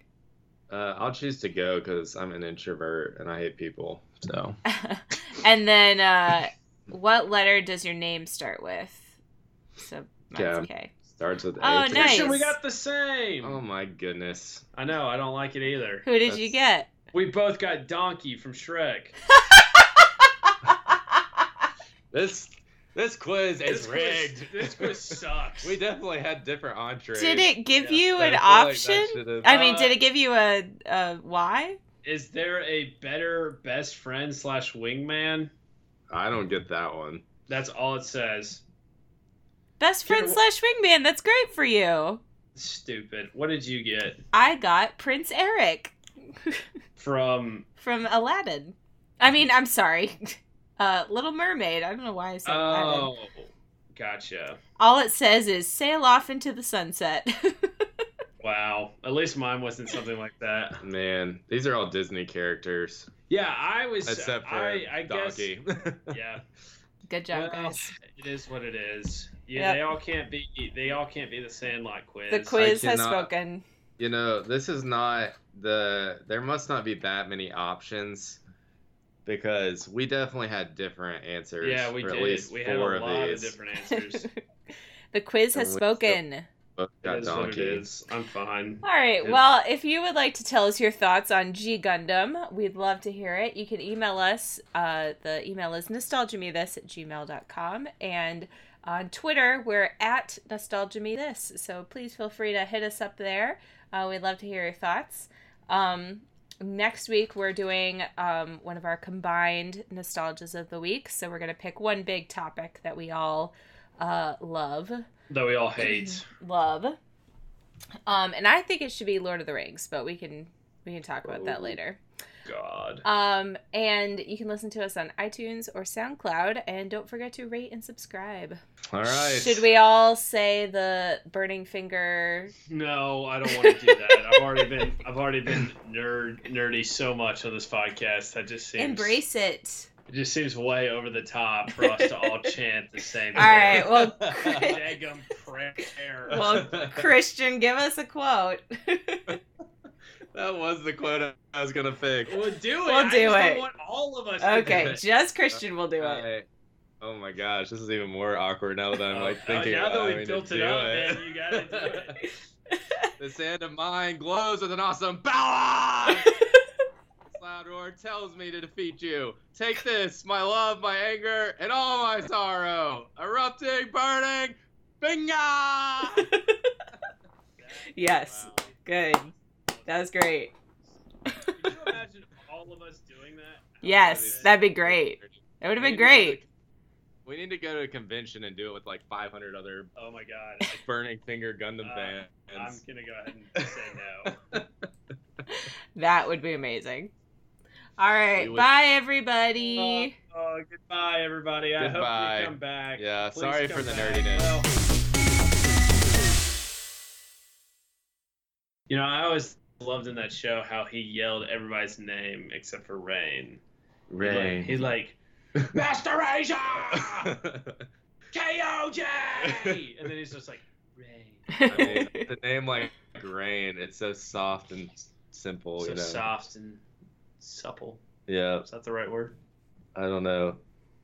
Uh, I'll choose to go because I'm an introvert and I hate people. So [LAUGHS] and then, uh, what letter does your name start with? So mine's K. K. starts with Oh, A. nice. Christian, we got the same. Oh my goodness. I know. I don't like it either. Who did you get? We both got Donkey from Shrek. [LAUGHS] This this quiz is This quiz- rigged. This quiz [LAUGHS] sucks. we definitely had different entrees. did it give Yeah, you but an I feel like option? I mean, Uh, did it give you a, a why? Is there a better best friend slash wingman? I don't get that one. That's all it says. Best friend Kira, slash wingman. That's great for you. Stupid. What did you get I got Prince Eric [LAUGHS] from? from Aladdin. I mean, I'm sorry. [LAUGHS] Uh, Little Mermaid. I don't know why I said Aladdin. Oh, gotcha. All it says is sail off into the sunset. [LAUGHS] Wow. At least mine wasn't something like that. Man, these are all Disney characters Yeah, I was. except for I, I Donkey. Guess, yeah. Good job, Well, guys. It is what it is. Yeah, Yep. they all can't be. They all can't be the Sandlot quiz. The quiz has cannot- spoken. you know, this is not the. There must not be that many options because we definitely had different answers. Yeah, we for did. At least we four had a of lot these. of different answers. [LAUGHS] the quiz has And we spoken. Both It got is what it I'm fine. All right. Good. Well, if you would like to tell us your thoughts on G Gundam, we'd love to hear it. You can email us. Uh, the email is nostalgiamethis at gmail.com. And on Twitter, we're at nostalgiamethis. So please feel free to hit us up there. Uh, we'd love to hear your thoughts. Um, next week, we're doing um, one of our combined nostalgias of the week. So we're going to pick one big topic that we all uh, love That we all hate. love. Um, and I think it should be Lord of the Rings, but we can we can talk about that later. God. Um, and you can listen to us on iTunes or SoundCloud, and don't forget to rate and subscribe. All right. Should we all say the burning finger? No, I don't want to do that. I've already been I've already been nerd nerdy so much on this podcast. I just seems Embrace it. It just seems way over the top for us to all chant the same. Thing. All right. Well, [LAUGHS] Daggum prayer. well, Christian, give us a quote. [LAUGHS] That was the quote I was gonna pick. We'll do it. We'll do just it. want all of us. to do okay, it. just Christian will do it. Alright. Oh my gosh, this is even more awkward now that I'm oh, like Oh, thinking now that we having built it up, it. man, you gotta do it. [LAUGHS] This hand of mine glows with an awesome power. This loud roar tells me to defeat you. Take this, my love, my anger, and all my sorrow. Erupting, burning, finger. [LAUGHS] Yes. Wow. Good. That was great. Can you imagine all of us doing that? Yes, that'd be great. That would have been great. We need to go to a convention and do it with like 500 other Oh my god. I- [LAUGHS] Burning Finger Gundam Uh, fans. I'm gonna go ahead and say no. [LAUGHS] That would be amazing. All right. We would- Bye, everybody. Oh, goodbye, everybody. I Goodbye. hope you come back. Yeah, Please sorry for the back. nerdiness. Well, you know, I always loved in that show how he yelled everybody's name except for Rain. Rain. He's like, [LAUGHS] Master Asia! [LAUGHS] Kyoji! And then he's just like, Rain. [LAUGHS] I mean, the name like Rain, it's so soft and simple, So you know. soft and supple. Yeah, Is that the right word? I don't know.